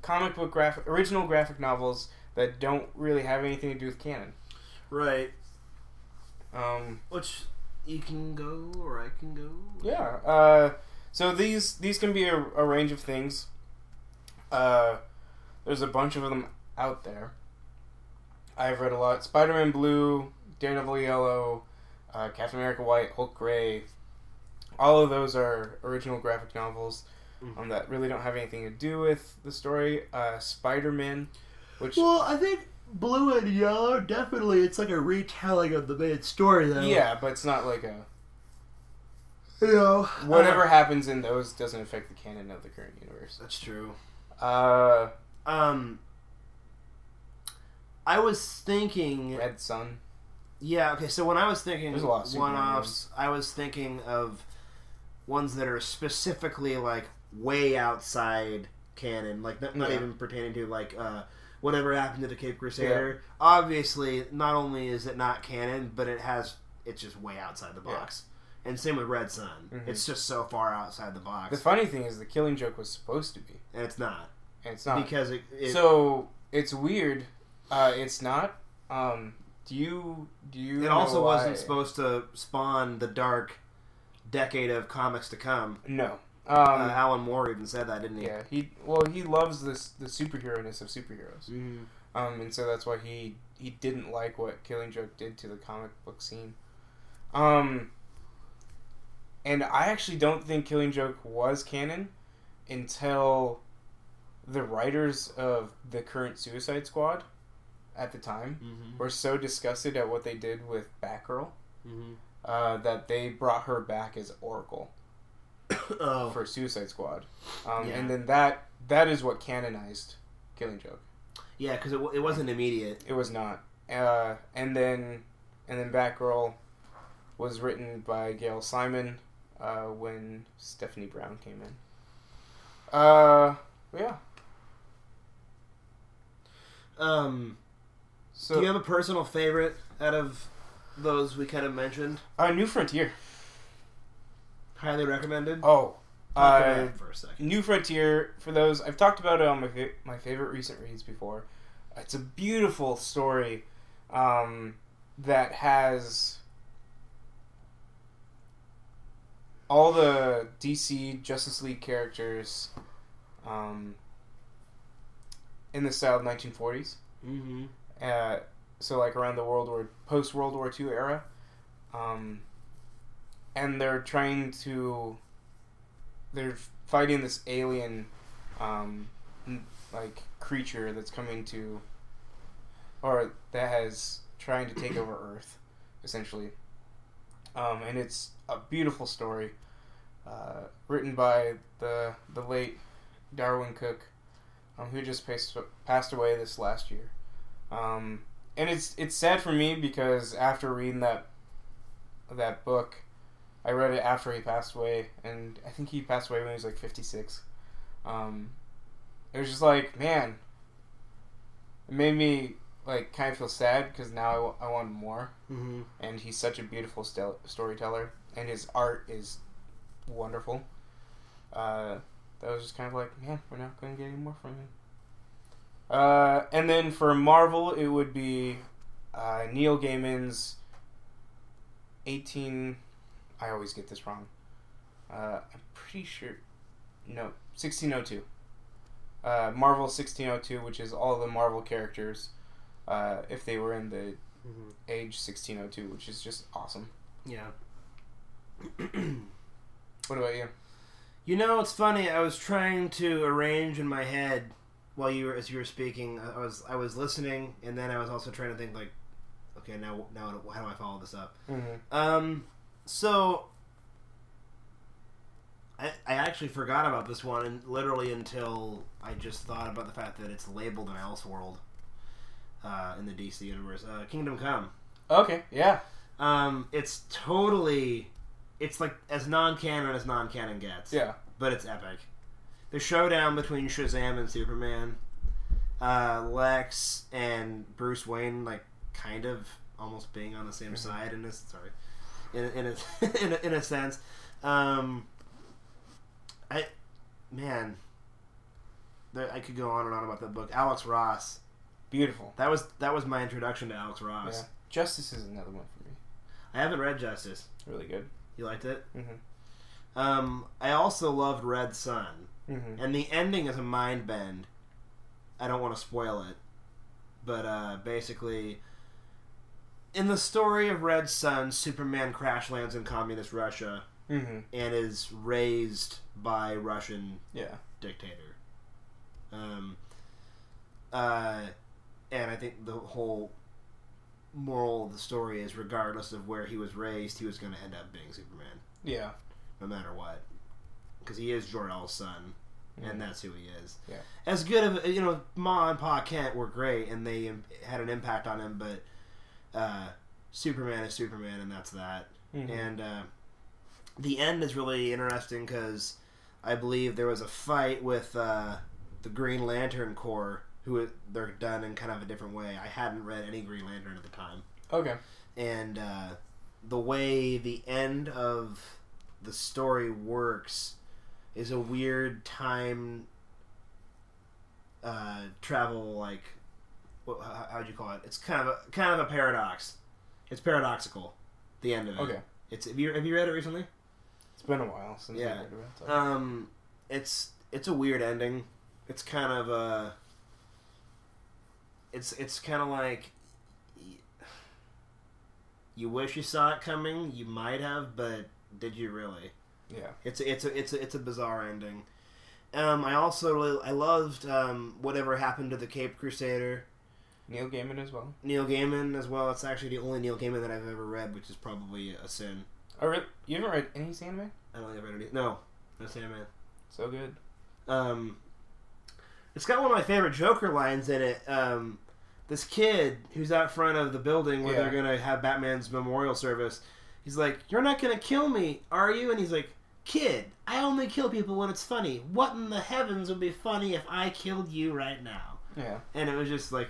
Speaker 1: comic book graphic, original graphic novels that don't really have anything to do with canon.
Speaker 2: Right.
Speaker 1: Um,
Speaker 2: Which you can go or I can go.
Speaker 1: Yeah. Uh, so these these can be a, a range of things. Uh, there's a bunch of them out there. I've read a lot. Spider-Man Blue, Daredevil Yellow, uh, Captain America White, Hulk Gray. All of those are original graphic novels um, that really don't have anything to do with the story. Uh, Spider-Man, which
Speaker 2: Well, I think blue and yellow definitely it's like a retelling of the main story though.
Speaker 1: yeah, but it's not like a
Speaker 2: You know.
Speaker 1: whatever happens in those doesn't affect the canon of the current universe.
Speaker 2: That's true.
Speaker 1: Uh,
Speaker 2: Um I was thinking
Speaker 1: Red Sun.
Speaker 2: Yeah, okay, so when I was thinking
Speaker 1: There's a lot of Superman
Speaker 2: one offs, I was thinking of ones that are specifically like way outside canon, like not, not
Speaker 1: Yeah.
Speaker 2: even pertaining to like uh, whatever happened to the Cape Crusader. Obviously, not only is it not canon, but it has it's just way outside the box. And same with Red Sun.
Speaker 1: Mhm.
Speaker 2: It's just so far outside the box.
Speaker 1: The funny thing is, the Killing Joke was supposed to be,
Speaker 2: and it's not.
Speaker 1: and it's not.
Speaker 2: Because it, it
Speaker 1: so it's weird. Uh, it's not. Um, do you do you?
Speaker 2: it also
Speaker 1: why-
Speaker 2: wasn't supposed to spawn the dark decade of comics to come.
Speaker 1: No.
Speaker 2: Uh,
Speaker 1: Um,
Speaker 2: Alan Moore even said that, didn't he?
Speaker 1: yeah. He well, he loves this the superhero ness of superheroes.
Speaker 2: Mhm.
Speaker 1: Um, and so that's why he he didn't like what Killing Joke did to the comic book scene. Um, and I actually don't think Killing Joke was canon until the writers of the current Suicide Squad at the time
Speaker 2: Mhm.
Speaker 1: were so disgusted at what they did with Batgirl
Speaker 2: Mhm.
Speaker 1: uh, that they brought her back as Oracle [COUGHS]
Speaker 2: oh,
Speaker 1: for Suicide Squad, um,
Speaker 2: Yeah.
Speaker 1: and then that that is what canonized Killing Joke.
Speaker 2: yeah, because it, wa- it wasn't immediate.
Speaker 1: It was not. Uh, and then and then Batgirl was written by Gail Simone uh, when Stephanie Brown came in. Uh, yeah.
Speaker 2: Um,
Speaker 1: So
Speaker 2: do you have a personal favorite out of those we kind of mentioned?
Speaker 1: uh, New Frontier.
Speaker 2: Highly recommended.
Speaker 1: Oh, uh,
Speaker 2: it for a second.
Speaker 1: New Frontier. For those, I've talked about it on my fa- my favorite recent reads before. It's a beautiful story um, that has all the DC Justice League characters um, in the style of 1940s.
Speaker 2: Mm-hmm.
Speaker 1: So like around the World War post World War II era, um, and they're trying to they're fighting this alien um, like creature that's coming to or that has trying to take over Earth essentially, um, and it's a beautiful story uh, written by the the late Darwyn Cooke, um, who just passed passed away this last year. Um, and it's it's sad for me because after reading that that book, I read it after he passed away, and I think he passed away when he was like fifty six. Um, it was just like man, it made me like kind of feel sad because now I, w- I want more,
Speaker 2: Mm-hmm.
Speaker 1: and he's such a beautiful stel- storyteller, and his art is wonderful. Uh, that was just kind of like, man, we're not going to get any more from him. Uh, and then for Marvel, it would be uh, Neil Gaiman's 18. I always get this wrong. Uh, I'm pretty sure. No, 1602. Uh, Marvel 1602, which is all the Marvel characters uh, if they were in the
Speaker 2: Mm-hmm.
Speaker 1: age 1602, which is just awesome.
Speaker 2: Yeah. [CLEARS THROAT]
Speaker 1: What about you?
Speaker 2: You know, it's funny. I was trying to arrange in my head while you were as you were speaking. I was I was listening, and then I was also trying to think like, okay, now now how do I follow this up?
Speaker 1: Mm-hmm.
Speaker 2: Um, so I I actually forgot about this one, and literally until I just thought about the fact that it's labeled an Elseworld uh, in the DC universe. Uh, Kingdom Come.
Speaker 1: Okay, yeah.
Speaker 2: Um, it's totally, it's like as non-canon as non-canon gets.
Speaker 1: Yeah.
Speaker 2: but it's epic. The showdown between Shazam and Superman, uh, Lex and Bruce Wayne, like kind of almost being on the same
Speaker 1: Mhm.
Speaker 2: side in this. Sorry, in in a, [LAUGHS] in a, in a sense. Um, I man, there, I could go on and on about that book. Alex Ross.
Speaker 1: Beautiful.
Speaker 2: That was that was my introduction to Alex Ross.
Speaker 1: Yeah. Justice is another one for me.
Speaker 2: I haven't read Justice.
Speaker 1: Really good.
Speaker 2: You liked it?
Speaker 1: Mm-hmm.
Speaker 2: Um, I also loved Red Sun.
Speaker 1: Mm-hmm.
Speaker 2: And the ending is a mind bend. I don't want to spoil it. But uh, basically, in the story of Red Sun, Superman crash lands in communist Russia
Speaker 1: Mm-hmm.
Speaker 2: and is raised by Russian
Speaker 1: Yeah.
Speaker 2: dictator. Um, uh, and I think the whole moral of the story is regardless of where he was raised, he was going to end up being Superman,
Speaker 1: Yeah.
Speaker 2: no matter what. Because he is Jor-El's son
Speaker 1: Mhm.
Speaker 2: and that's who he is.
Speaker 1: Yeah.
Speaker 2: As good of you know, Ma and Pa Kent were great, and they had an impact on him. But uh, Superman is Superman, and that's that.
Speaker 1: Mhm.
Speaker 2: And uh, the end is really interesting because I believe there was a fight with uh, the Green Lantern Corps, who they're done in kind of a different way. I hadn't read any Green Lantern at the time,
Speaker 1: Okay.
Speaker 2: and uh, the way the end of the story works is a weird time uh, travel like what, how, how'd you call it it's kind of a kind of a paradox it's paradoxical the end of it
Speaker 1: Okay.
Speaker 2: it's have you, have you read it recently
Speaker 1: It's been a while since
Speaker 2: Yeah.
Speaker 1: I read about that.
Speaker 2: um it's it's a weird ending it's kind of a it's it's kind of like you wish you saw it coming you might have but did you really
Speaker 1: yeah.
Speaker 2: It's a, it's a, it's a, it's a bizarre ending. Um, I also really, I loved um, whatever happened to the Cape Crusader.
Speaker 1: Neil Gaiman as well.
Speaker 2: Neil Gaiman as well. It's actually the only Neil Gaiman that I've ever read, which is probably a sin.
Speaker 1: Oh, really? You haven't read any Sandman?
Speaker 2: I don't think I've read any. No, no Sandman.
Speaker 1: So good.
Speaker 2: Um, it's got one of my favorite Joker lines in it. Um, this kid who's out front of the building where
Speaker 1: Yeah.
Speaker 2: they're gonna have Batman's memorial service. He's like, "You're not gonna kill me, are you?" And he's like, "Kid, I only kill people when it's funny. What in the heavens would be funny if I killed you right now?"
Speaker 1: Yeah.
Speaker 2: And it was just like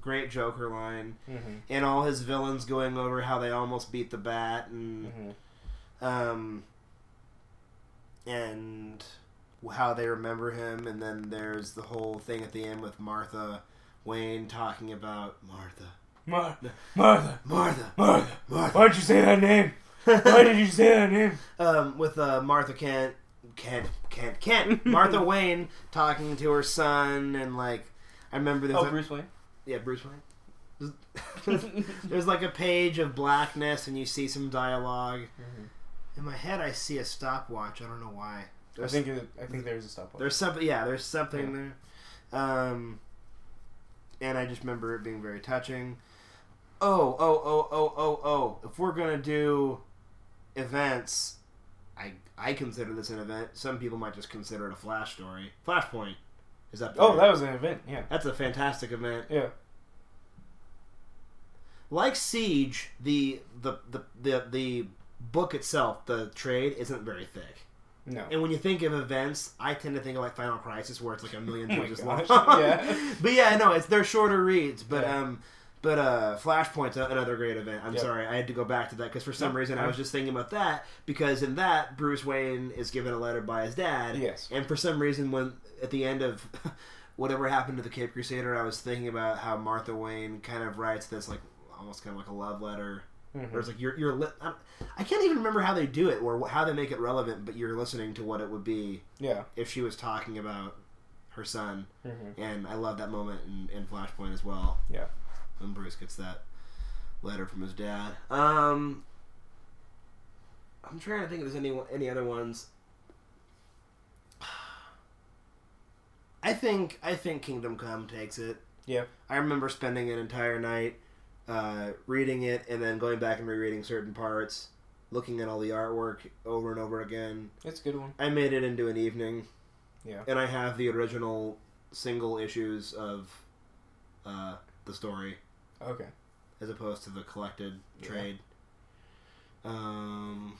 Speaker 2: great Joker line,
Speaker 1: Mm-hmm.
Speaker 2: and all his villains going over how they almost beat the Bat, and
Speaker 1: Mm-hmm.
Speaker 2: um, and how they remember him, and then there's the whole thing at the end with Martha Wayne talking about Martha,
Speaker 1: Mar- Martha.
Speaker 2: Martha,
Speaker 1: Martha.
Speaker 2: Martha,
Speaker 1: Why'd you say that name? [LAUGHS] Why did you say that name?
Speaker 2: um, with uh, Martha Kent, Kent, Kent, Kent, Martha [LAUGHS] Wayne talking to her son, and like I remember there's
Speaker 1: Oh,
Speaker 2: a,
Speaker 1: Bruce Wayne.
Speaker 2: yeah Bruce Wayne. There's, [LAUGHS] there's like a page of blackness, and you see some dialogue. In my head, I see a stopwatch. I don't know why.
Speaker 1: I think it, I think there's a stopwatch.
Speaker 2: there's something. Yeah, there's something there. Um, and I just remember it being very touching. Oh, oh, oh, oh, oh, oh! If we're gonna do events, I I consider this an event. Some people might just consider it a flash story. Flashpoint is up.
Speaker 1: Oh, that was an event. Yeah.
Speaker 2: that's a fantastic event.
Speaker 1: Yeah.
Speaker 2: Like Siege, the the the the, the book itself, the trade isn't very thick.
Speaker 1: No.
Speaker 2: And when you think of events, I tend to think of like Final Crisis, where it's like a million [LAUGHS]
Speaker 1: my
Speaker 2: pages long.
Speaker 1: yeah. [LAUGHS]
Speaker 2: but yeah, no, it's they're shorter reads. But
Speaker 1: Yeah.
Speaker 2: um, but uh, Flashpoint's another great event. I'm
Speaker 1: Yep.
Speaker 2: sorry, I had to go back to that because for some
Speaker 1: Yep.
Speaker 2: reason I was just thinking about that because in that Bruce Wayne is given a letter by his dad.
Speaker 1: Yes.
Speaker 2: And for some reason, when at the end of [LAUGHS] whatever happened to the Cape Crusader, I was thinking about how Martha Wayne kind of writes this like almost kind of like a love letter
Speaker 1: Mhm.
Speaker 2: Where it's like you're you're li- I I can't even remember how they do it or how they make it relevant, but you're listening to what it would be
Speaker 1: Yeah.
Speaker 2: if she was talking about her son,
Speaker 1: Mm-hmm.
Speaker 2: and I love that moment in, in Flashpoint as well.
Speaker 1: Yeah.
Speaker 2: When Bruce gets that letter from his dad. Um, I'm trying to think if there's any any other ones. I think I think Kingdom Come takes it.
Speaker 1: Yeah.
Speaker 2: I remember spending an entire night uh, reading it and then going back and rereading certain parts, looking at all the artwork over and over again.
Speaker 1: It's a good one.
Speaker 2: I made it into an evening.
Speaker 1: Yeah.
Speaker 2: And I have the original single issues of uh, the story
Speaker 1: Okay.
Speaker 2: as opposed to the collected
Speaker 1: Yeah.
Speaker 2: trade. Um,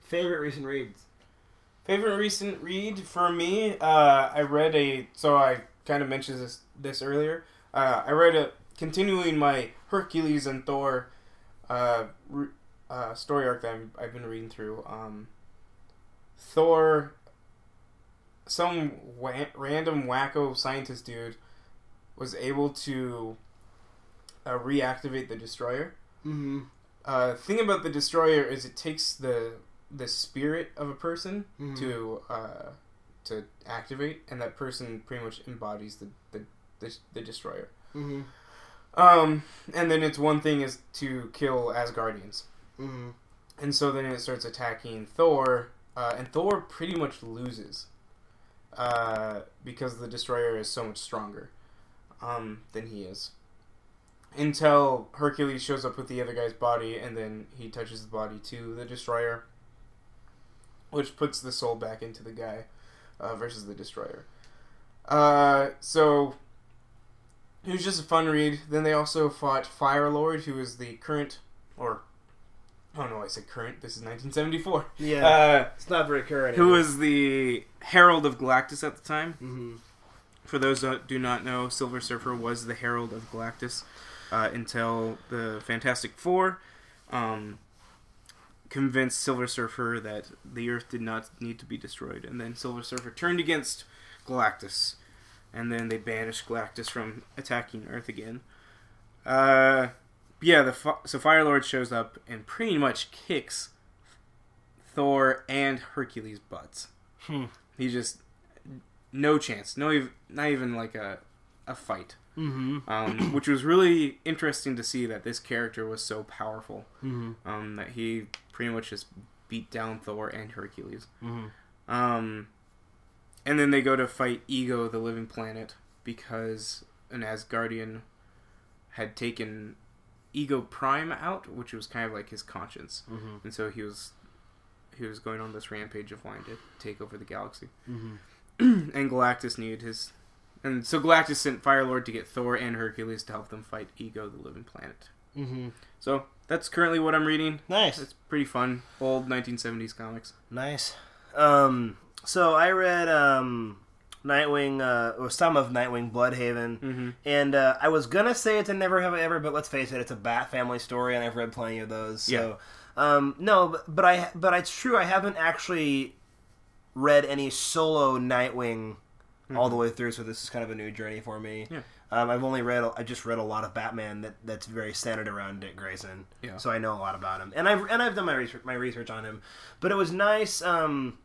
Speaker 2: favorite recent reads.
Speaker 1: Favorite recent read for me, uh, I read a. So I kind of mentioned this this earlier. Uh, I read a continuing my Hercules and Thor uh, re, uh, story arc that I'm, I've been reading through. Um, Thor, some wa- random wacko scientist dude, was able to uh, reactivate the destroyer.
Speaker 2: Mm-hmm.
Speaker 1: Uh, thing about the destroyer is it takes the the spirit of a person
Speaker 2: Mhm.
Speaker 1: to uh, to activate, and that person pretty much embodies the the, the, the destroyer.
Speaker 2: Mm-hmm.
Speaker 1: Um, and then its one thing is to kill Asgardians,
Speaker 2: Mm-hmm.
Speaker 1: and so then it starts attacking Thor, uh, and Thor pretty much loses uh, because the destroyer is so much stronger um, than he is. Until Hercules shows up with the other guy's body, and then he touches the body to the destroyer, which puts the soul back into the guy uh, versus the destroyer. Uh, so it was just a fun read. Then they also fought Firelord, who is the current, or oh no, I said current. This is 1974.
Speaker 2: Yeah,
Speaker 1: Uh,
Speaker 2: it's not very current.
Speaker 1: who was the Herald of Galactus at the time?
Speaker 2: Mm-hmm.
Speaker 1: For those that do not know, Silver Surfer was the Herald of Galactus uh, until the Fantastic Four um, convinced Silver Surfer that the Earth did not need to be destroyed, and then Silver Surfer turned against Galactus, and then they banished Galactus from attacking Earth again. Uh, yeah, the so Firelord shows up and pretty much kicks Thor and Hercules' butts.
Speaker 2: Hmm.
Speaker 1: He just no chance, no, ev- not even like a a fight.
Speaker 2: Mm-hmm.
Speaker 1: Um, [CLEARS THROAT] which was really interesting to see that this character was so powerful.
Speaker 2: Mm-hmm.
Speaker 1: Um, that he pretty much just beat down Thor and Hercules.
Speaker 2: Mm-hmm.
Speaker 1: Um, and then they go to fight Ego, the living planet, because an Asgardian had taken Ego Prime out, which was kind of like his conscience,
Speaker 2: Mm-hmm.
Speaker 1: and so he was he was going on this rampage of wanting to take over the galaxy. [CLEARS THROAT] And Galactus needed his, and so Galactus sent Firelord to get Thor and Hercules to help them fight Ego, the living planet.
Speaker 2: Mm-hmm.
Speaker 1: So that's currently what I'm reading.
Speaker 2: Nice.
Speaker 1: It's pretty fun, old 1970s comics.
Speaker 2: Nice. Um, so I read um, Nightwing, uh, or some of Nightwing Blüdhaven,
Speaker 1: Mm-hmm.
Speaker 2: and uh, I was gonna say it's a Never Have I Ever, but let's face it, it's a Bat Family story, and I've read plenty of those. So, um, no, but, but I, but it's true, I haven't actually read any solo Nightwing all the way through, so this is kind of a new journey for me.
Speaker 1: Yeah.
Speaker 2: Um, I've only read, I just read a lot of Batman that, that's very centered around Dick Grayson.
Speaker 1: Yeah.
Speaker 2: So I know a lot about him, and I've and I've done my research, my research on him. But it was nice. Um,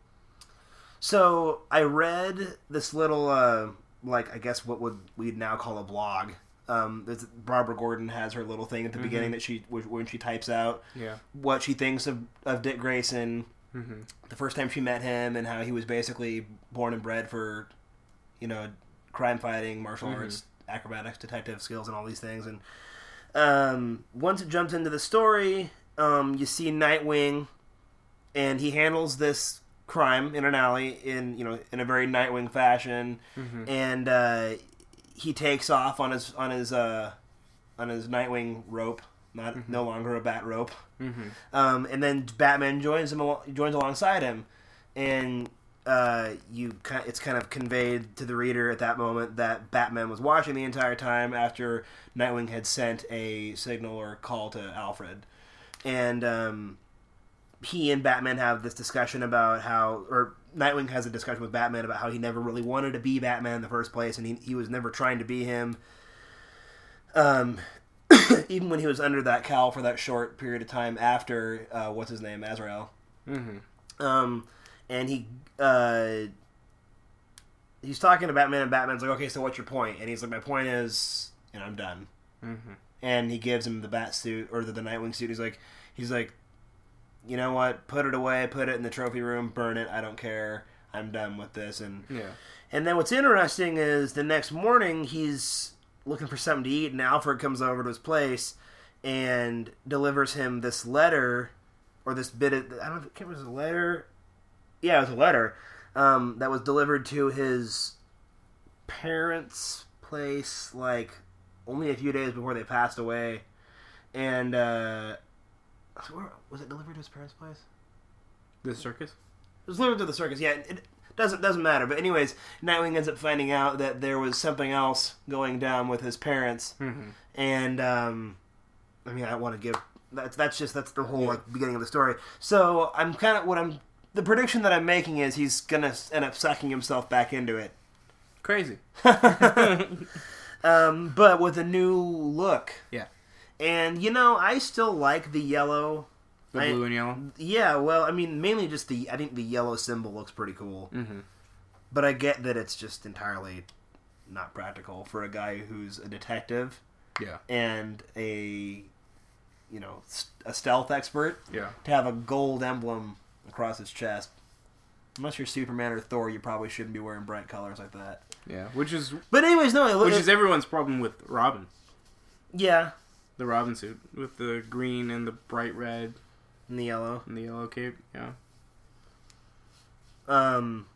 Speaker 2: so I read this little, uh, like I guess what would we'd now call a blog. Um, Barbara Gordon has her little thing at the beginning that she when she types out
Speaker 1: Yeah.
Speaker 2: what she thinks of, of Dick Grayson,
Speaker 1: Mm-hmm.
Speaker 2: the first time she met him, and how he was basically born and bred for, you know, crime fighting, martial
Speaker 1: Mhm.
Speaker 2: arts, acrobatics, detective skills, and all these things. And um, once it jumps into the story, um, you see Nightwing, and he handles this crime in an alley in you know in a very Nightwing fashion,
Speaker 1: Mm-hmm.
Speaker 2: and uh, he takes off on his on his uh, on his Nightwing rope, not no longer a bat rope.
Speaker 1: Mm-hmm.
Speaker 2: Um, and then Batman joins him, joins alongside him, and uh, you it's kind of conveyed to the reader at that moment that Batman was watching the entire time after Nightwing had sent a signal or call to Alfred, and um, he and Batman have this discussion about how, or Nightwing has a discussion with Batman about how he never really wanted to be Batman in the first place, and he he was never trying to be him. Um, [COUGHS] even when he was under that cowl for that short period of time after uh, what's his name Azrael,
Speaker 1: Mm-hmm.
Speaker 2: um, and he uh, he's talking to Batman, and Batman's like, "Okay, so what's your point?" And he's like, "My point is, and I'm done."
Speaker 1: Mm-hmm.
Speaker 2: And he gives him the bat suit or the, the Nightwing suit. He's like, he's like, you know what? Put it away. Put it in the trophy room. Burn it. I don't care. I'm done with this. And
Speaker 1: Yeah.
Speaker 2: and then what's interesting is the next morning he's looking for something to eat, and Alfred comes over to his place and delivers him this letter or this bit of I don't know if it was a letter. Yeah, it was a letter um, that was delivered to his parents' place like only a few days before they passed away. and uh, was it delivered to his parents' place?
Speaker 1: The circus.
Speaker 2: It was delivered to the circus. Yeah, it doesn't doesn't matter. But anyways, Nightwing ends up finding out that there was something else going down with his parents,
Speaker 1: Mm-hmm.
Speaker 2: and um, I mean, I want to give that's that's just that's the whole like beginning of the story. So I'm kind of what I'm the prediction that I'm making is he's gonna end up sucking himself back into it,
Speaker 1: Crazy. [LAUGHS] [LAUGHS]
Speaker 2: um, but with a new look.
Speaker 1: Yeah.
Speaker 2: And you know, I still like the yellow.
Speaker 1: The
Speaker 2: I-
Speaker 1: blue and yellow.
Speaker 2: Yeah, well, I mean, mainly just the I think the yellow symbol looks pretty cool.
Speaker 1: Mm-hmm.
Speaker 2: But I get that it's just entirely not practical for a guy who's a detective
Speaker 1: Yeah.
Speaker 2: and a you know a stealth expert
Speaker 1: Yeah.
Speaker 2: to have a gold emblem across his chest. Unless you're Superman or Thor, you probably shouldn't be wearing bright colors like that.
Speaker 1: Yeah. Which is
Speaker 2: But anyways, no, it,
Speaker 1: which
Speaker 2: it-
Speaker 1: is everyone's problem with Robin.
Speaker 2: yeah,
Speaker 1: The Robin suit with the green and the bright red
Speaker 2: in the yellow.
Speaker 1: and the yellow cape. Yeah.
Speaker 2: Um,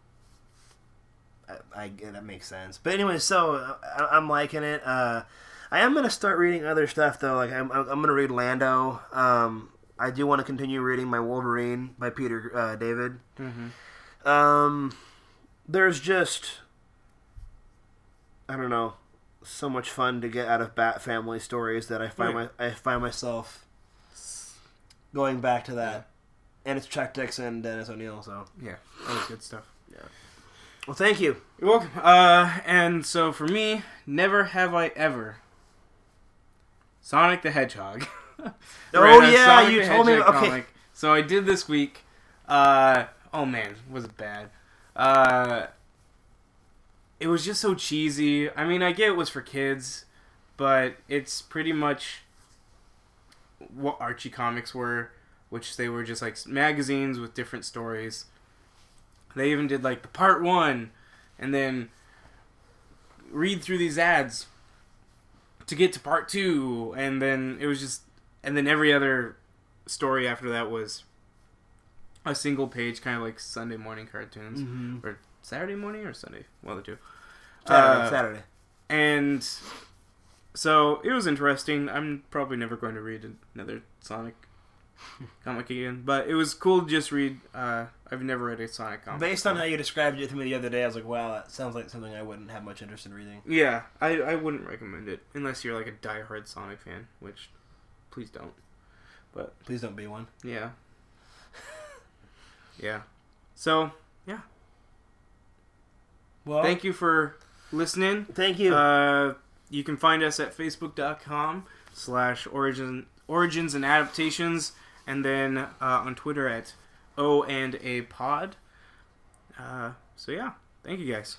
Speaker 2: I, I that makes sense. But anyway, so I, I'm liking it. Uh, I am gonna start reading other stuff though. Like I'm, I'm gonna read Lando. Um, I do want to continue reading my Wolverine by Peter uh, David.
Speaker 1: Mm-hmm.
Speaker 2: Um, there's just I don't know, so much fun to get out of Bat Family stories that I find
Speaker 1: Right.
Speaker 2: my I find myself going back to that. And it's Chuck Dixon, Dennis O'Neil. So
Speaker 1: Yeah. That was good stuff. Yeah.
Speaker 2: Well, thank you.
Speaker 1: You're welcome. Uh, and so for me, never have I ever. Sonic the Hedgehog. [LAUGHS]
Speaker 2: Oh, yeah, you told me- okay.
Speaker 1: comic. So I did this week. Uh, oh man, was it bad? Uh, it was just so cheesy. I mean, I get it was for kids, but it's pretty much what Archie comics were, which they were just like magazines with different stories. They even did like the part one, and then read through these ads to get to part two, and then it was just, and then every other story after that was a single page, kind of like Sunday morning cartoons
Speaker 2: Mm-hmm.
Speaker 1: or Saturday morning or Sunday, one of the two.
Speaker 2: Saturday,
Speaker 1: Uh,
Speaker 2: Saturday.
Speaker 1: And so it was interesting. I'm probably never going to read another Sonic [LAUGHS] comic again, but it was cool to just read. Uh, I've never read a Sonic comic.
Speaker 2: Based on how you described it to me the other day, I was like, wow, that sounds like something I wouldn't have much interest in reading.
Speaker 1: Yeah, I, I wouldn't recommend it unless you're like a diehard Sonic fan, which please don't.
Speaker 2: But please don't be one.
Speaker 1: Yeah. [LAUGHS] yeah. So, yeah.
Speaker 2: Well,
Speaker 1: thank you for listening.
Speaker 2: Thank you.
Speaker 1: Uh, you can find us at facebook.com slash origin origins and adaptations and then uh, on Twitter at O and A pod. Uh, so yeah, thank you guys.